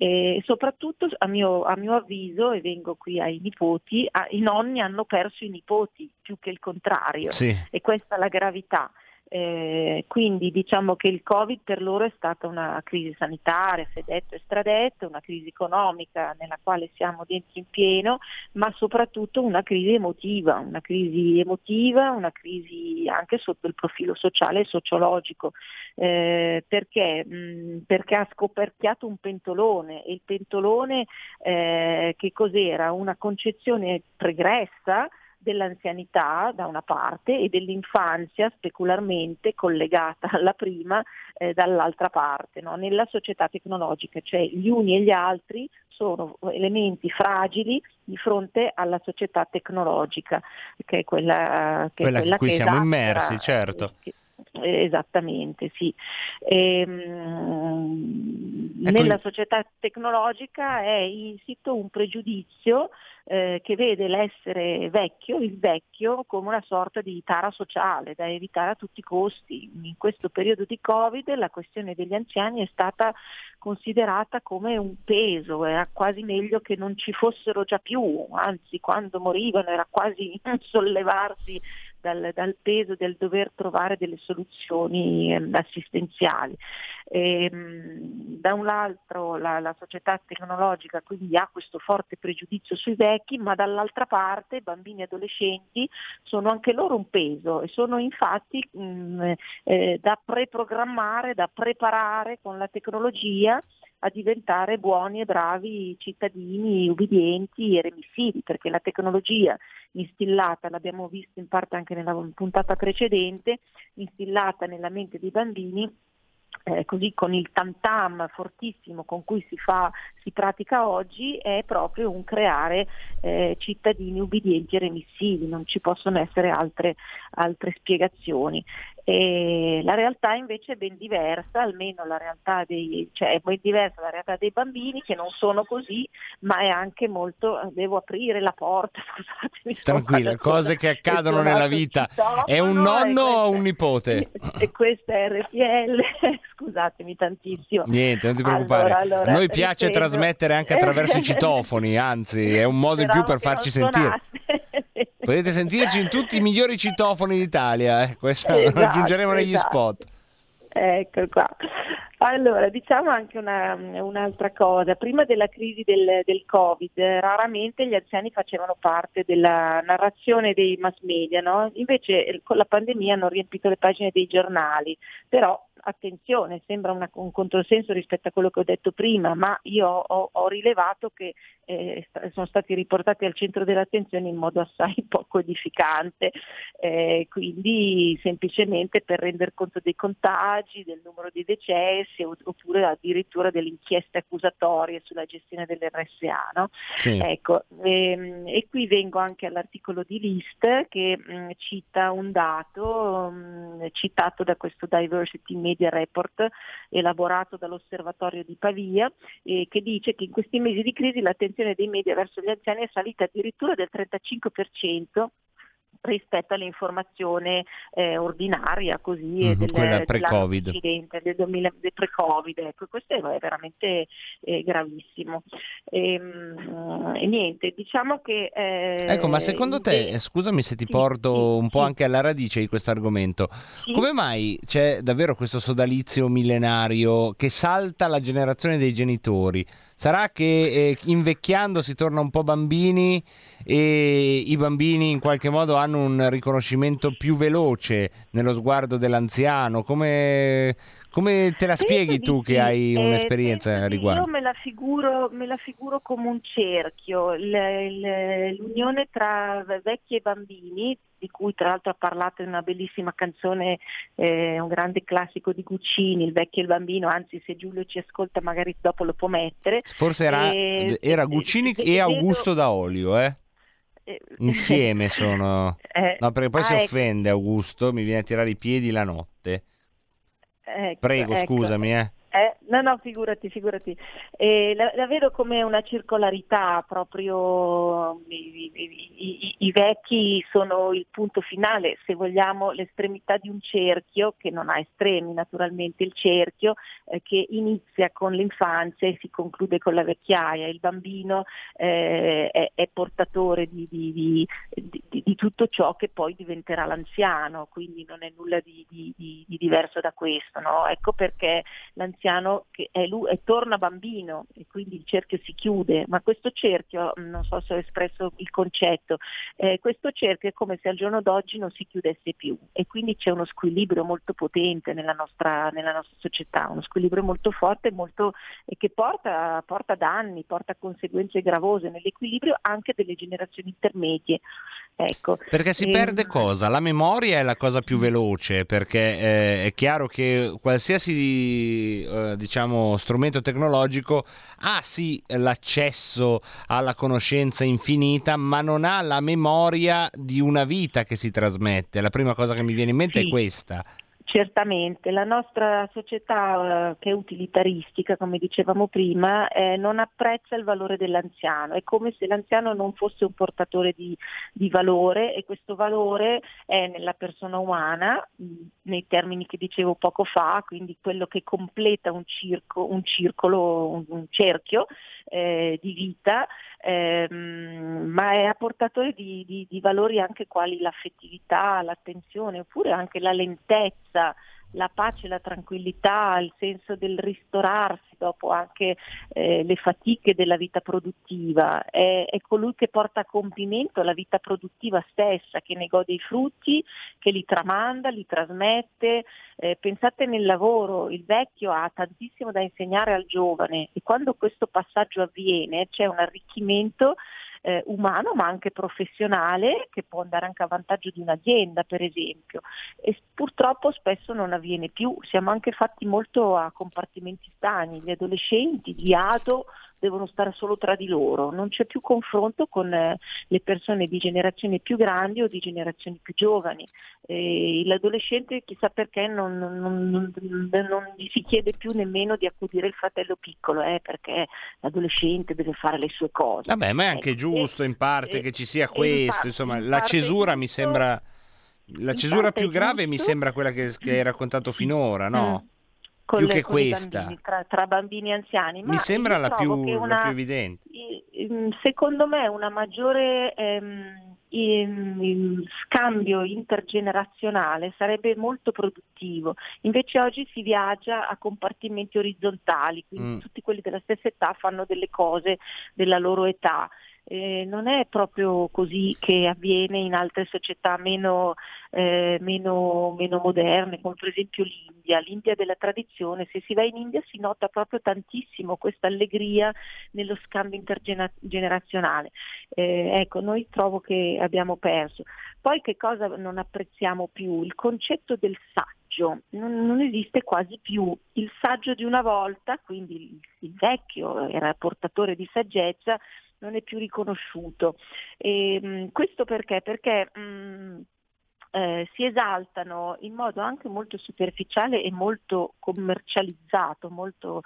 E soprattutto a mio, a mio avviso, e vengo qui ai nipoti, a- i nonni hanno perso i nipoti più che il contrario Sì. e questa è la gravità. Eh, quindi diciamo che il Covid per loro è stata una crisi sanitaria, si è detto e stradetto, una crisi economica nella quale siamo dentro in pieno, ma soprattutto una crisi emotiva, una crisi emotiva, una crisi anche sotto il profilo sociale e sociologico, eh, perché, mh, perché ha scoperchiato un pentolone e il pentolone eh, che cos'era? Una concezione pregressa dell'anzianità da una parte e dell'infanzia specularmente collegata alla prima eh, dall'altra parte, no? nella società tecnologica, cioè gli uni e gli altri sono elementi fragili di fronte alla società tecnologica, che è quella, che, Quella quella in cui che siamo immersi, certo. che- Esattamente, sì. Ehm, Ecco, nella società tecnologica è insito un pregiudizio eh, che vede l'essere vecchio, il vecchio, come una sorta di tara sociale da evitare a tutti i costi. In questo periodo di Covid la questione degli anziani è stata considerata come un peso, era quasi meglio che non ci fossero già più, anzi quando morivano era quasi sollevarsi dal, dal peso del dover trovare delle soluzioni ehm, assistenziali. Ehm, da un lato la, la società tecnologica quindi ha questo forte pregiudizio sui vecchi, ma dall'altra parte i bambini e adolescenti sono anche loro un peso e sono infatti mh, eh, da preprogrammare, da preparare con la tecnologia a diventare buoni e bravi cittadini ubbidienti e remissivi, perché la tecnologia instillata, l'abbiamo visto in parte anche nella puntata precedente, instillata nella mente dei bambini eh, così con il tam tam fortissimo con cui si, fa, si pratica oggi è proprio un creare eh, cittadini ubbidienti e remissivi, non ci possono essere altre, altre spiegazioni. E la realtà invece è ben diversa, almeno la realtà dei, cioè è ben diversa la realtà dei bambini che non sono così, ma è anche molto, devo aprire la porta, scusatemi. Tranquilla, cose che accadono nella vita. È un nonno o questa- un nipote? e questa è RPL, scusatemi tantissimo. Niente, non ti preoccupare. Allora, allora, A noi piace riprendo. trasmettere anche attraverso i citofoni, anzi è un modo in più per farci sentire. Potete sentirci in tutti i migliori citofoni d'Italia, eh. questo lo Esatto, aggiungeremo negli esatto. spot. Ecco qua. Allora, diciamo anche una- un'altra cosa. Prima della crisi del, del Covid, raramente gli anziani facevano parte della narrazione dei mass media, no? Invece eh, con la pandemia hanno riempito le pagine dei giornali. Però attenzione, sembra una- un controsenso rispetto a quello che ho detto prima, ma io ho, ho rilevato che eh, sono stati riportati al centro dell'attenzione in modo assai poco edificante, eh, quindi semplicemente per rendere conto dei contagi, del numero di decessi oppure addirittura delle inchieste accusatorie sulla gestione dell'RSA. No? Sì. Ecco, ehm, e qui vengo anche all'articolo di List che mh, cita un dato mh, citato da questo Diversity Media Report elaborato dall'Osservatorio di Pavia eh, che dice che in questi mesi di crisi l'attenzione dei media verso gli anziani è salita addirittura del 35% rispetto all'informazione eh, ordinaria così Mhm, del, quella pre-Covid. del, 2000 del pre-Covid, ecco, questo è veramente eh, gravissimo. Ehm, E, niente, diciamo che... eh, Ecco, ma secondo te, invece- eh, scusami se ti sì, porto un po' sì. anche alla radice di questo argomento, Sì. come mai c'è davvero questo sodalizio millenario che salta la generazione dei genitori? Sarà che eh, invecchiando si torna un po' bambini e i bambini in qualche modo hanno un riconoscimento più veloce nello sguardo dell'anziano? Come, come te la spieghi tu che hai Eh, un'esperienza a riguardo? Io me la figuro, me la figuro come un cerchio, l'unione tra vecchi e bambini, di cui tra l'altro ha parlato in una bellissima canzone, eh, un grande classico di Guccini, Il vecchio e il bambino, anzi se Giulio ci ascolta magari dopo lo può mettere. Forse era, E- era Guccini e- e vedo- Augusto D'Aolio, eh? eh, Insieme sono. Eh, No, perché poi ah, si ecco. offende Augusto, mi viene a tirare i piedi la notte. Ecco, Prego, ecco. scusami, eh. Eh, no, no, figurati, figurati. Eh, la, la vedo come una circolarità, proprio i, i- i- i vecchi sono il punto finale, se vogliamo, l'estremità di un cerchio, che non ha estremi naturalmente, il cerchio eh, che inizia con l'infanzia e si conclude con la vecchiaia. Il bambino eh, è, è portatore di, di- di- di- tutto ciò che poi diventerà l'anziano, quindi non è nulla di diverso da questo. no? Ecco perché l'anziano che è lui, e torna bambino e quindi il cerchio si chiude, ma questo cerchio, non so se ho espresso il concetto, eh, questo cerchio è come se al giorno d'oggi non si chiudesse più e quindi c'è uno squilibrio molto potente nella nostra, nella nostra società, uno squilibrio molto forte molto, e che porta, porta danni, porta conseguenze gravose nell'equilibrio anche delle generazioni intermedie. Ecco. Perché si E- perde cosa? La memoria è la cosa più veloce, perché eh, è chiaro che qualsiasi eh, diciamo, strumento tecnologico ha sì l'accesso alla conoscenza infinita, ma non ha la memoria di una vita che si trasmette. La prima cosa che mi viene in mente Sì. è questa. Certamente, la nostra società eh, che è utilitaristica, come dicevamo prima, eh, non apprezza il valore dell'anziano, è come se l'anziano non fosse un portatore di, di valore e questo valore è nella persona umana, nei termini che dicevo poco fa, quindi quello che completa un, circo, un circolo, un, un cerchio eh, di vita, ehm, ma è portatore di, di- di valori anche quali l'affettività, l'attenzione, oppure anche la lentezza, la pace, la tranquillità, il senso del ristorarsi dopo anche eh, le fatiche della vita produttiva. È, è colui che porta a compimento la vita produttiva stessa, che ne gode i frutti, che li tramanda, li trasmette. Eh, pensate nel lavoro, il vecchio ha tantissimo da insegnare al giovane e quando questo passaggio avviene c'è un arricchimento eh, umano ma anche professionale che può andare anche a vantaggio di un'azienda per esempio e purtroppo spesso non avviene più, siamo anche fatti molto a compartimenti stagni, gli adolescenti, gli ado devono stare solo tra di loro, non c'è più confronto con eh, le persone di generazioni più grandi o di generazioni più giovani. Eh, l'adolescente chissà perché non, non- non- non- gli si chiede più nemmeno di accudire il fratello piccolo, eh, perché l'adolescente deve fare le sue cose. Vabbè, ma è anche Ecco, giusto in parte e- che ci sia e in questo, parte- insomma, in la cesura mi sembra la cesura più grave mi giusto. sembra quella che, che hai raccontato finora, no? con più le- che questa. bambini, tra, tra bambini e anziani. Ma Mi sembra la più, che la una- più evidente. Secondo me una maggiore ehm, ehm, scambio intergenerazionale sarebbe molto produttivo. Invece oggi si viaggia a compartimenti orizzontali, quindi Mm. tutti quelli della stessa età fanno delle cose della loro età. Eh, non è proprio così che avviene in altre società meno, eh, meno- meno moderne, come per esempio l'India. L'India della tradizione, se si va in India si nota proprio tantissimo questa allegria nello scambio intergenerazionale. Eh, ecco, noi trovo che abbiamo perso. Poi che cosa non apprezziamo più? Il concetto del saggio. Non, non esiste quasi più. Il saggio di una volta, quindi il, il vecchio era portatore di saggezza, non è più riconosciuto. E, mh, questo perché? Perché mh, eh, si esaltano in modo anche molto superficiale e molto commercializzato, molto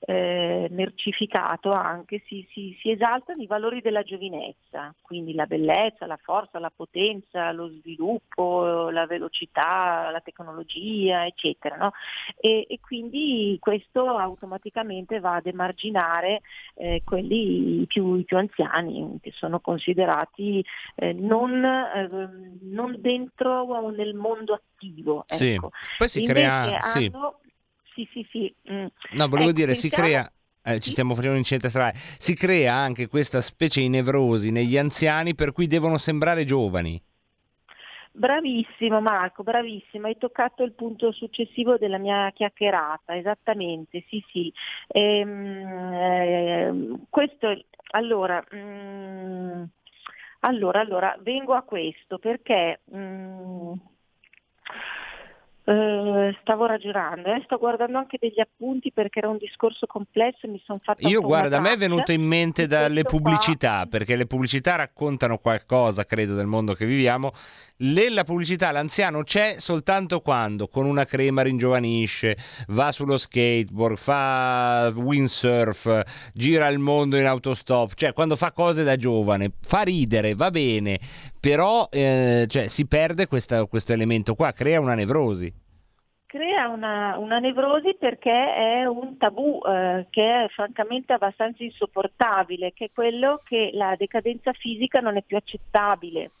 eh, mercificato anche, si, si- si esaltano i valori della giovinezza, quindi la bellezza, la forza, la potenza, lo sviluppo, la velocità, la tecnologia, eccetera. no? E, e quindi questo automaticamente va ad emarginare eh, quelli più, i più anziani, che sono considerati eh, non, eh, non dentro nel mondo attivo. Sì. ecco. Poi si Invece crea- sì. hanno- sì, sì, sì. mm. No, volevo Ecco, dire, si pensiamo- crea, eh, ci stiamo facendo un incidente stradale, si crea anche questa specie di nevrosi negli anziani per cui devono sembrare giovani. Bravissimo Marco, bravissimo, hai toccato il punto successivo della mia chiacchierata, esattamente, sì sì. Ehm, ehm, questo, allora, mm, allora, allora, vengo a questo perché mm, eh, stavo ragionando, eh, sto guardando anche degli appunti perché era un discorso complesso e mi sono fatta un Io guarda, a me è venuto in mente dalle pubblicità, perché le pubblicità raccontano qualcosa, credo, del mondo che viviamo. Nella pubblicità l'anziano c'è soltanto quando con una crema ringiovanisce, va sullo skateboard, fa windsurf, gira il mondo in autostop, cioè quando fa cose da giovane, fa ridere, va bene, però eh, cioè, si perde questa- questo elemento qua, crea una nevrosi. Crea una, una nevrosi perché è un tabù eh, che è francamente abbastanza insopportabile, che è quello che la decadenza fisica non è più accettabile.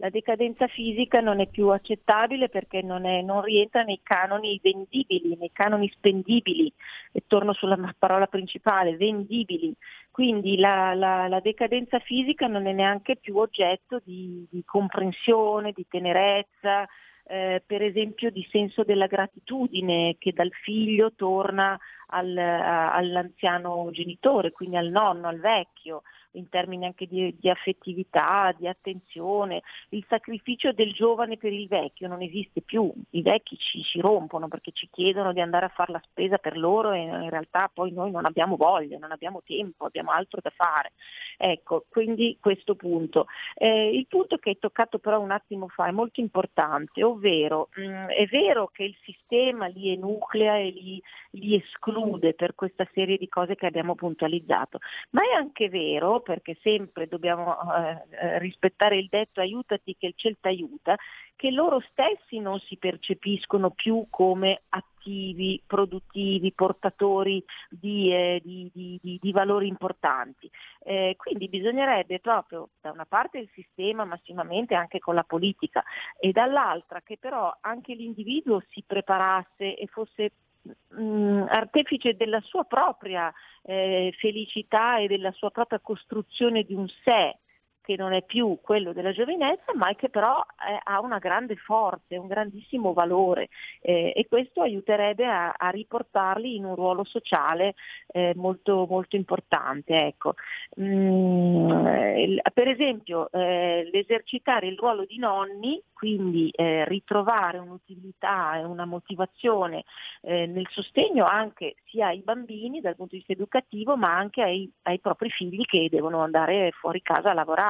la decadenza fisica non è più accettabile perché non, è, non, rientra nei canoni vendibili, nei canoni spendibili, e torno sulla parola principale, vendibili. Quindi la, la, la decadenza fisica non è neanche più oggetto di, di comprensione, di tenerezza, eh, per esempio di senso della gratitudine che dal figlio torna al, a, all'anziano genitore, quindi al nonno, al vecchio in termini anche di, di, affettività, di attenzione. Il sacrificio del giovane per il vecchio non esiste più, i vecchi ci, ci rompono perché ci chiedono di andare a fare la spesa per loro e in realtà poi noi non abbiamo voglia, non abbiamo tempo, abbiamo altro da fare. Ecco, quindi questo punto. Eh, il punto che hai toccato però un attimo fa è molto importante, ovvero mh, mm, è vero che il sistema li enuclea e li, li esclude per questa serie di cose che abbiamo puntualizzato, ma è anche vero perché sempre dobbiamo eh, eh, rispettare il detto aiutati che il cielo ti aiuta, che loro stessi non si percepiscono più come attivi, produttivi, portatori di, eh, di, di, di valori importanti. Eh, quindi bisognerebbe proprio da una parte il sistema massimamente anche con la politica e dall'altra che però anche l'individuo si preparasse e fosse mh, mm, artefice della sua propria eh, felicità e della sua propria costruzione di un sé che non è più quello della giovinezza, ma che però eh, ha una grande forza, un grandissimo valore eh, e questo aiuterebbe a, a, riportarli in un ruolo sociale eh, molto, molto importante. Ecco. Mm, per esempio eh, l'esercitare il ruolo di nonni quindi eh, ritrovare un'utilità e una motivazione eh, nel sostegno anche sia ai bambini dal punto di vista educativo ma anche ai, ai propri figli che devono andare fuori casa a lavorare.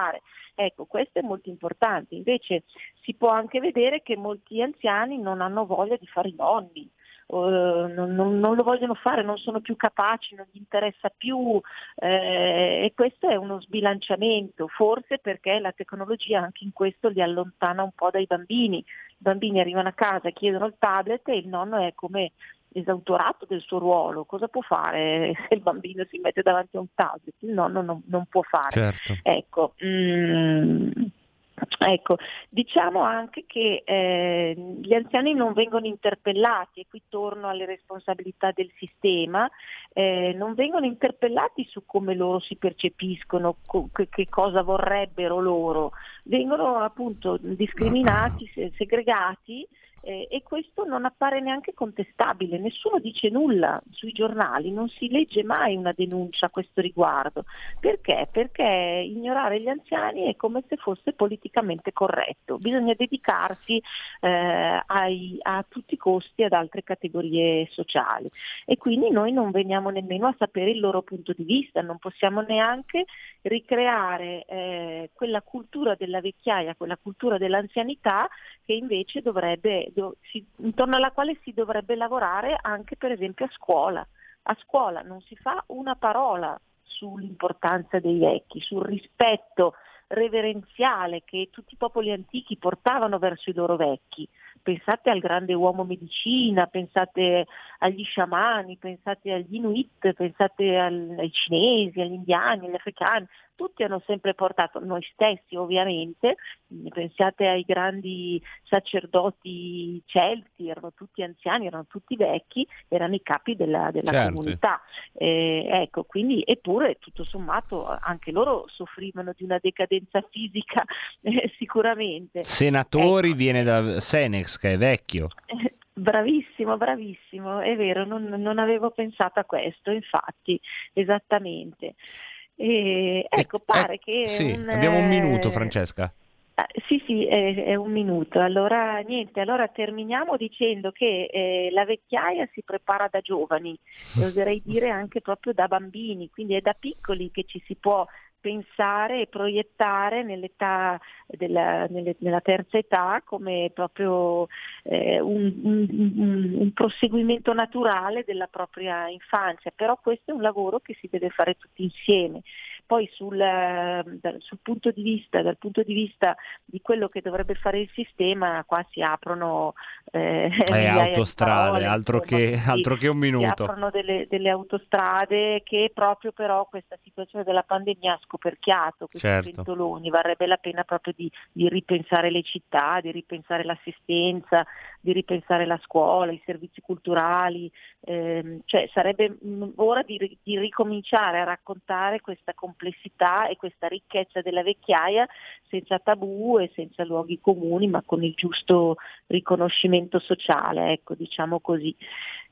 Ecco, questo è molto importante. Invece si può anche vedere che molti anziani non hanno voglia di fare i nonni, Uh, non, non, non, lo vogliono fare, non sono più capaci, non gli interessa più eh, e questo è uno sbilanciamento, forse perché la tecnologia anche in questo li allontana un po' dai bambini. I bambini arrivano a casa, chiedono il tablet e il nonno è come esautorato del suo ruolo, cosa può fare se il bambino si mette davanti a un tablet? Il nonno non, non può fare. Certo. Ecco, mm, Ecco, diciamo anche che eh, gli anziani non vengono interpellati, e qui torno alle responsabilità del sistema, eh, non vengono interpellati su come loro si percepiscono, co- che cosa vorrebbero loro, vengono appunto discriminati, segregati eh, e questo non appare neanche contestabile, nessuno dice nulla sui giornali, non si legge mai una denuncia a questo riguardo. Perché? Perché ignorare gli anziani è come se fosse politicamente corretto, bisogna dedicarsi eh, ai, a tutti i costi ad altre categorie sociali e quindi noi non veniamo nemmeno a sapere il loro punto di vista, non possiamo neanche ricreare eh, quella cultura della vecchiaia, quella cultura dell'anzianità che invece dovrebbe do, si, intorno alla quale si dovrebbe lavorare anche per esempio a scuola. A scuola non si fa una parola sull'importanza dei vecchi, sul rispetto reverenziale che tutti i popoli antichi portavano verso i loro vecchi. Pensate al grande uomo medicina, pensate agli sciamani, pensate agli Inuit, pensate al, ai cinesi, agli indiani, agli africani, tutti hanno sempre portato, noi stessi ovviamente, pensate ai grandi sacerdoti celti, erano tutti anziani, erano tutti vecchi, erano i capi della, della certo. comunità. Eh, ecco, quindi, eppure tutto sommato anche loro soffrivano di una decadenza fisica eh, sicuramente. Senatori ecco. viene da Senex che è vecchio. Bravissimo, bravissimo, è vero, non, non, avevo pensato a questo, infatti, esattamente. E, ecco, eh, pare eh, che... Sì, un, abbiamo un minuto, Francesca. Eh, sì, sì, è, è, un minuto. Allora, niente, allora terminiamo dicendo che eh, la vecchiaia si prepara da giovani, oserei dire anche proprio da bambini, quindi è da piccoli che ci si può pensare e proiettare nell'età della, nelle, nella terza età come proprio eh, un, un, un, proseguimento naturale della propria infanzia, però questo è un lavoro che si deve fare tutti insieme poi sul, eh, sul punto di vista, dal punto di vista di quello che dovrebbe fare il sistema, qua si aprono eh, Eh, autostrade, parole, altro insomma, che, sì, altro che un si minuto. aprono delle, delle autostrade che proprio però questa situazione della pandemia ha scoperchiato questi Certo. pentoloni, varrebbe la pena proprio di, di ripensare le città, di ripensare l'assistenza, di ripensare la scuola, i servizi culturali, ehm, cioè sarebbe ora di, di ricominciare a raccontare questa complessità e questa ricchezza della vecchiaia senza tabù e senza luoghi comuni, ma con il giusto riconoscimento sociale, ecco, diciamo così.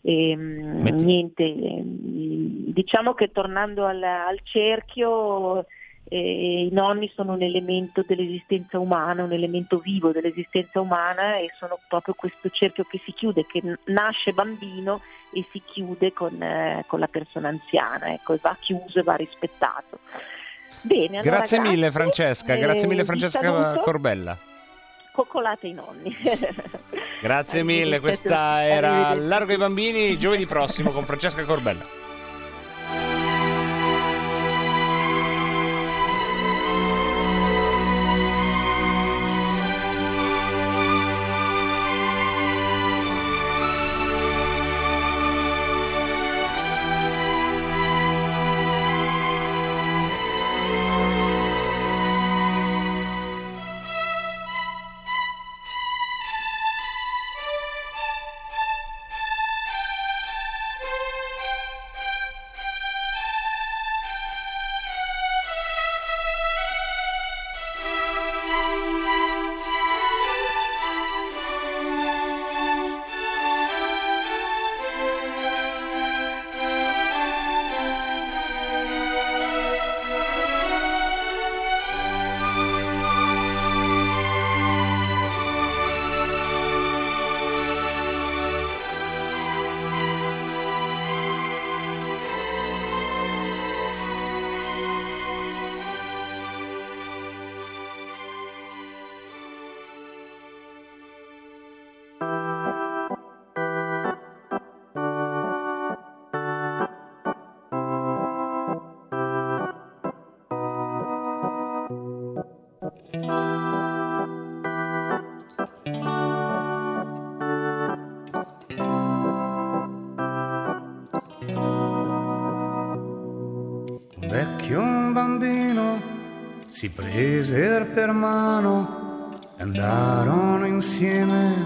Ehm, niente, ehm, diciamo che tornando al, al cerchio eh, i nonni sono un elemento dell'esistenza umana, un elemento vivo dell'esistenza umana e sono proprio questo cerchio che si chiude, che nasce bambino e si chiude con, eh, con la persona anziana, ecco, e va chiuso e va rispettato. Bene, allora, Grazie mille Francesca, Eh, grazie mille Francesca saluto. Corbella. Coccolate i nonni. Grazie mille, questa era. Largo ai bambini giovedì prossimo con Francesca Corbella. Si presero per mano e andarono insieme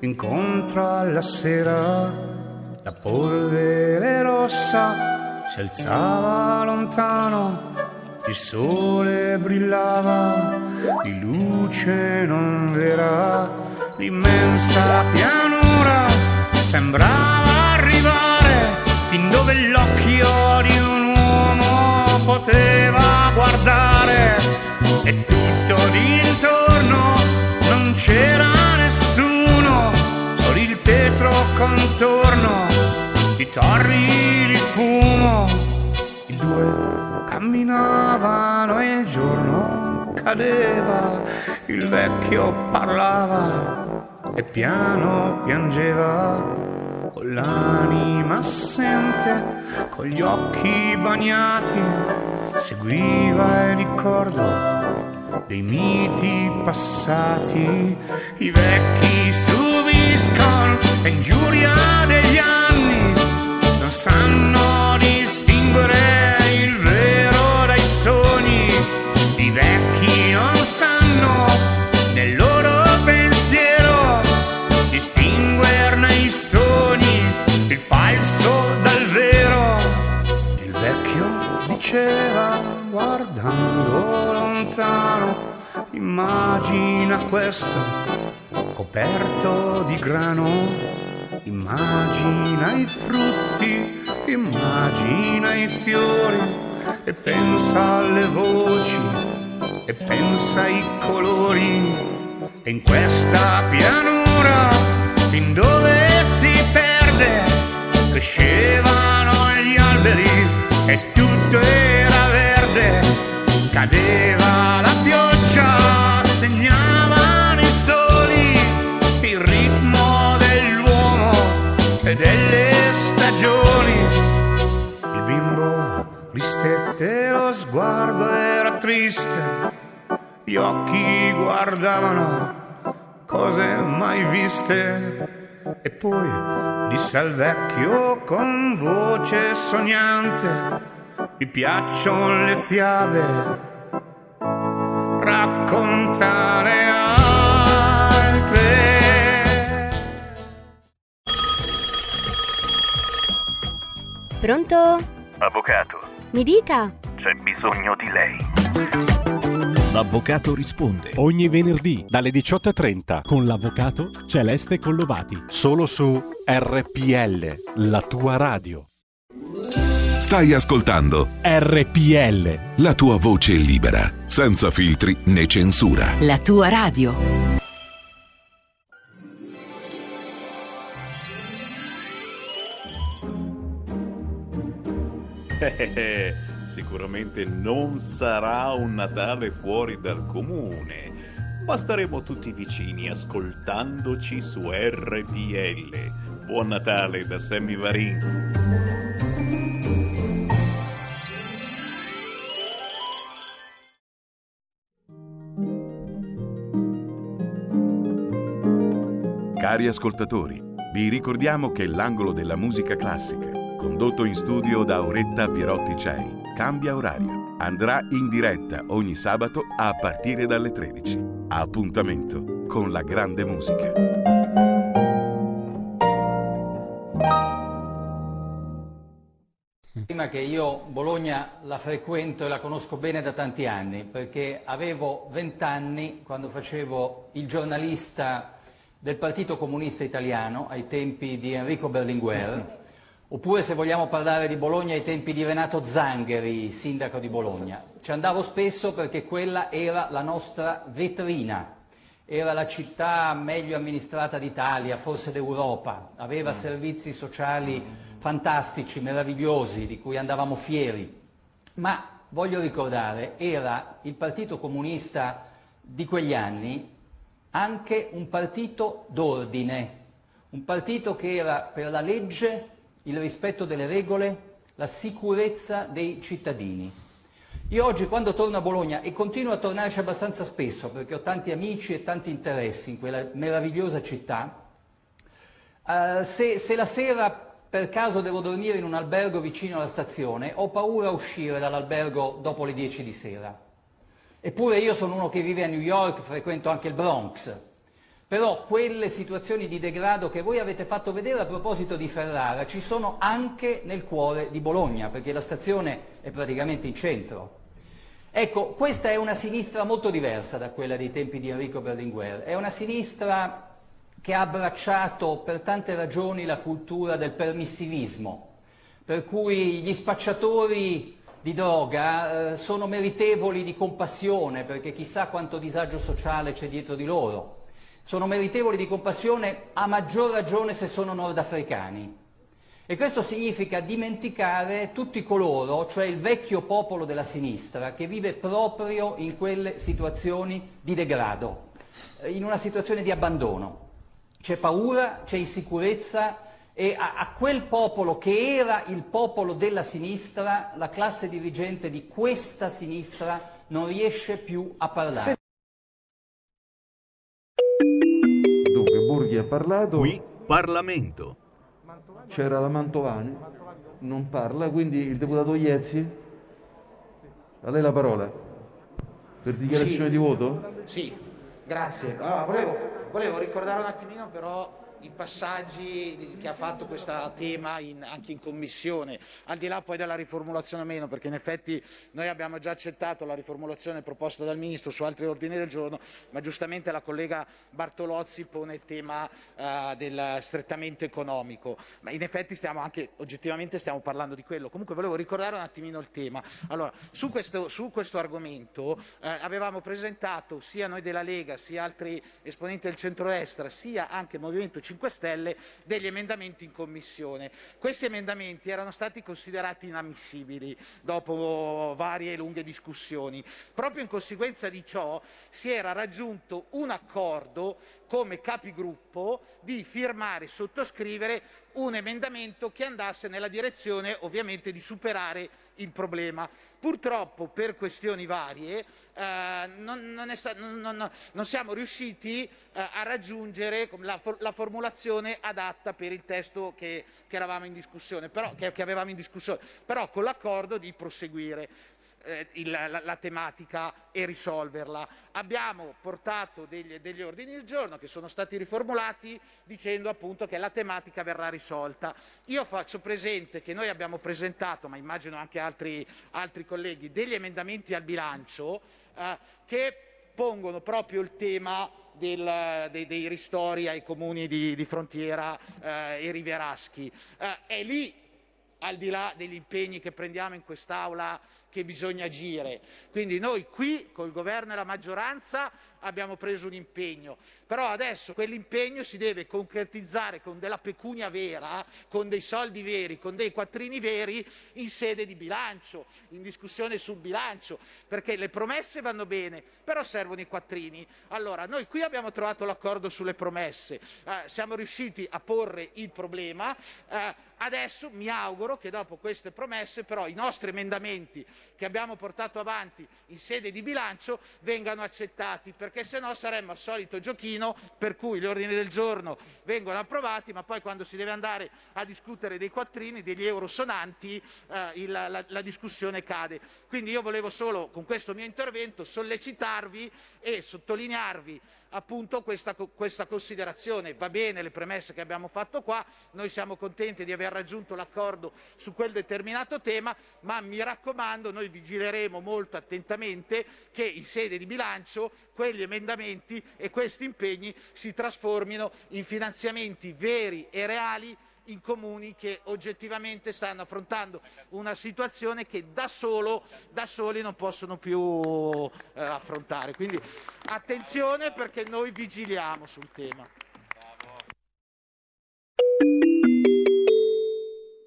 incontro alla sera. La polvere rossa si alzava lontano, il sole brillava di luce non vera, l'immensa pianura sembrava arrivare fin dove l'occhio di un poteva guardare e tutto d'intorno non c'era nessuno, solo il tetro contorno di torri di fumo. I due camminavano e il giorno cadeva, il vecchio parlava e piano piangeva l'anima assente, con gli occhi bagnati, seguiva il ricordo dei miti passati. I vecchi subiscono l'ingiuria degli anni, non sanno distinguere diceva guardando lontano, immagina questo coperto di grano, immagina i frutti, immagina i fiori e pensa alle voci e pensa ai colori. E in questa pianura fin dove si perde crescevano gli alberi e tutto era verde cadeva la pioggia segnavano i soli il ritmo dell'uomo e delle stagioni il bimbo ristette lo sguardo era triste, gli occhi guardavano cose mai viste. E poi disse al vecchio con voce sognante, mi piacciono le fiabe, raccontale altre. Pronto? Avvocato, Mi dica. c'è bisogno di lei. L'avvocato risponde. Ogni venerdì dalle 18.30 con l'avvocato Celeste Collovati. Solo su RPL, la tua radio. Stai ascoltando RPL. la tua voce libera, senza filtri né censura. La tua radio. Eh, sicuramente non sarà un Natale fuori dal comune, ma staremo tutti vicini ascoltandoci su RPL. Buon Natale da Sammy Varin. Cari ascoltatori, vi ricordiamo che l'angolo della musica classica, condotto in studio da Auretta Pierotti Cei, cambia orario. Andrà in diretta ogni sabato a partire dalle 13. Appuntamento con la grande musica. Prima che io Bologna la frequento e la conosco bene da tanti anni, perché avevo vent'anni quando facevo il giornalista del Partito Comunista Italiano ai tempi di Enrico Berlinguer, oppure se vogliamo parlare di Bologna ai tempi di Renato Zangheri, sindaco di Bologna. Ci andavo spesso perché quella era la nostra vetrina, era la città meglio amministrata d'Italia, forse d'Europa, aveva servizi sociali fantastici, meravigliosi, di cui andavamo fieri. Ma voglio ricordare, era il Partito Comunista di quegli anni anche un partito d'ordine, un partito che era per la legge, il rispetto delle regole, la sicurezza dei cittadini. Io oggi quando torno a Bologna, e continuo a tornarci abbastanza spesso perché ho tanti amici e tanti interessi in quella meravigliosa città, eh, se, se la sera per caso devo dormire in un albergo vicino alla stazione, ho paura a uscire dall'albergo dopo le 10 di sera. Eppure io sono uno che vive a New York, frequento anche il Bronx. Però quelle situazioni di degrado che voi avete fatto vedere a proposito di Ferrara ci sono anche nel cuore di Bologna, perché la stazione è praticamente in centro. Ecco, questa è una sinistra molto diversa da quella dei tempi di Enrico Berlinguer. È una sinistra che ha abbracciato per tante ragioni la cultura del permissivismo, per cui gli spacciatori di droga eh, sono meritevoli di compassione, perché chissà quanto disagio sociale c'è dietro di loro. Sono meritevoli di compassione a maggior ragione se sono nordafricani. E questo significa dimenticare tutti coloro, cioè il vecchio popolo della sinistra, che vive proprio in quelle situazioni di degrado, eh, in una situazione di abbandono. C'è paura, c'è insicurezza e a, a quel popolo che era il popolo della sinistra, la classe dirigente di questa sinistra non riesce più a parlare. Dunque, Borghi ha parlato. Qui Parlamento. C'era la Mantovani, non parla, quindi il deputato Iezzi. A lei la parola. Per dichiarazione Sì. di voto? Sì, grazie. Allora, volevo, volevo ricordare un attimino però i passaggi che ha fatto questo tema in- anche in commissione, al di là poi della riformulazione o meno, perché in effetti noi abbiamo già accettato la riformulazione proposta dal Ministro su altri ordini del giorno, ma giustamente la collega Bartolozzi pone il tema eh, del strettamente economico, ma in effetti stiamo anche oggettivamente stiamo parlando di quello. Comunque volevo ricordare un attimino il tema. Allora, su questo, su questo argomento eh, avevamo presentato sia noi della Lega, sia altri esponenti del centrodestra, sia anche il Movimento 5 Stelle degli emendamenti in commissione. Questi emendamenti erano stati considerati inammissibili dopo varie e lunghe discussioni. Proprio in conseguenza di ciò si era raggiunto un accordo come capigruppo di firmare e sottoscrivere un emendamento che andasse nella direzione ovviamente di superare il problema. Purtroppo per questioni varie eh, non, non, non, non, siamo riusciti eh, a raggiungere la, la, formulazione adatta per il testo che, che, in però, che, che avevamo in discussione, però con l'accordo di proseguire eh, il, la, la, tematica e risolverla. Abbiamo portato degli, degli, ordini del giorno che sono stati riformulati dicendo appunto che la tematica verrà risolta. Io faccio presente che noi abbiamo presentato, ma immagino anche altri, altri colleghi, degli emendamenti al bilancio eh, che pongono proprio il tema del, dei, dei, ristori ai comuni di, di frontiera eh, e rivieraschi. Eh, è lì, al di là degli impegni che prendiamo in quest'Aula, che bisogna agire. Quindi noi qui, col governo e la maggioranza, abbiamo preso un impegno, però adesso quell'impegno si deve concretizzare con della pecunia vera, con dei soldi veri, con dei quattrini veri in sede di bilancio, in discussione sul bilancio, perché le promesse vanno bene, però servono i quattrini. Allora, noi qui abbiamo trovato l'accordo sulle promesse, eh, siamo riusciti a porre il problema, eh, adesso mi auguro che dopo queste promesse però i nostri emendamenti che abbiamo portato avanti in sede di bilancio vengano accettati perché se no saremmo al solito giochino per cui gli ordini del giorno vengono approvati, ma poi quando si deve andare a discutere dei quattrini, degli euro sonanti, eh, il, la, la discussione cade. Quindi io volevo solo con questo mio intervento sollecitarvi e sottolinearvi appunto questa, questa, considerazione. Va bene le premesse che abbiamo fatto qua, noi siamo contenti di aver raggiunto l'accordo su quel determinato tema, ma mi raccomando, noi vigileremo molto attentamente che in sede di bilancio quegli emendamenti e questi impegni si trasformino in finanziamenti veri e reali in comuni che oggettivamente stanno affrontando una situazione che da, solo, da soli non possono più eh, affrontare. Quindi attenzione perché noi vigiliamo sul tema.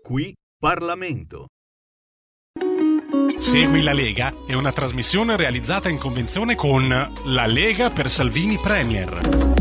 Qui Parlamento. Segui la Lega è una trasmissione realizzata in convenzione con La Lega per Salvini Premier.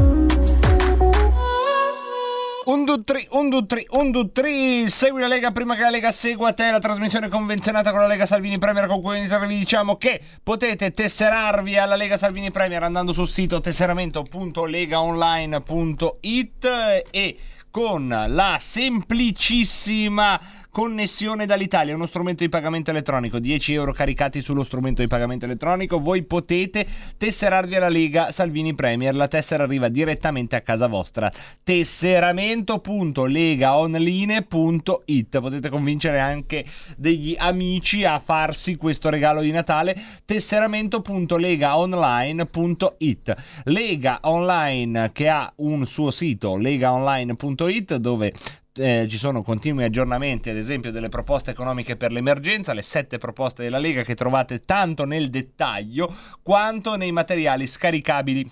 1, 2, 3, 1, 2, 3, 1, 2, 3, segui la Lega prima che la Lega segua te, la trasmissione convenzionata con la Lega Salvini Premier con cui vi diciamo che potete tesserarvi alla Lega Salvini Premier andando sul sito tesseramento.legaonline.it e con la semplicissima connessione dall'Italia, uno strumento di pagamento elettronico, 10 euro caricati sullo strumento di pagamento elettronico, voi potete tesserarvi alla Lega Salvini Premier, la tessera arriva direttamente a casa vostra, tesseramento.legaonline.it, potete convincere anche degli amici a farsi questo regalo di Natale, tesseramento.legaonline.it, Lega Online che ha un suo sito legaonline.it dove eh, ci sono continui aggiornamenti, ad esempio, delle proposte economiche per l'emergenza, le sette proposte della Lega che trovate tanto nel dettaglio quanto nei materiali scaricabili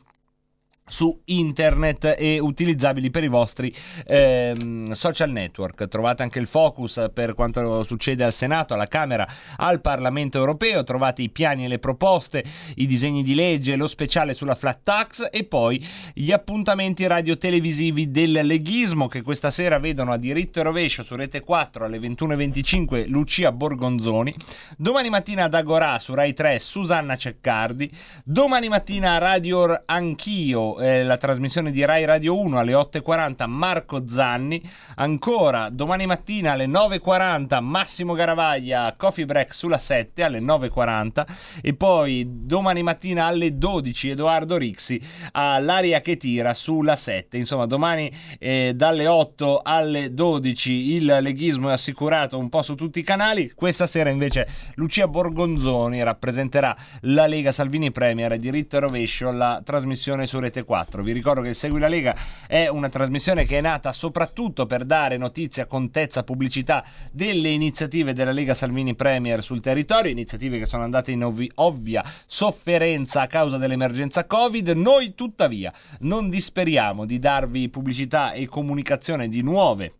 su internet e utilizzabili per i vostri ehm, social network. Trovate anche il focus per quanto succede al Senato, alla Camera, al Parlamento europeo, trovate i piani e le proposte, i disegni di legge, lo speciale sulla flat tax e poi gli appuntamenti radio-televisivi del leghismo che questa sera vedono a diritto e rovescio su Rete 4 alle 21.25 Lucia Borgonzoni, domani mattina ad Agorà su Rai 3 Susanna Ceccardi, domani mattina a Radio Anch'io eh, la trasmissione di Rai Radio 1 alle 8.40 Marco Zanni, ancora domani mattina alle 9.40 Massimo Garavaglia Coffee Break sulla 7 alle 9.40 e poi domani mattina alle 12 Edoardo Rixi all'aria che tira sulla 7. Insomma, domani eh, dalle 8 alle 12 il leghismo è assicurato un po' su tutti i canali. Questa sera invece Lucia Borgonzoni rappresenterà la Lega Salvini Premier diritto e rovescio la trasmissione su Rete 4. Vi ricordo che Segui la Lega è una trasmissione che è nata soprattutto per dare notizia, contezza, pubblicità delle iniziative della Lega Salvini Premier sul territorio, iniziative che sono andate in ovvi- ovvia sofferenza a causa dell'emergenza Covid. Noi tuttavia non disperiamo di darvi pubblicità e comunicazione di nuove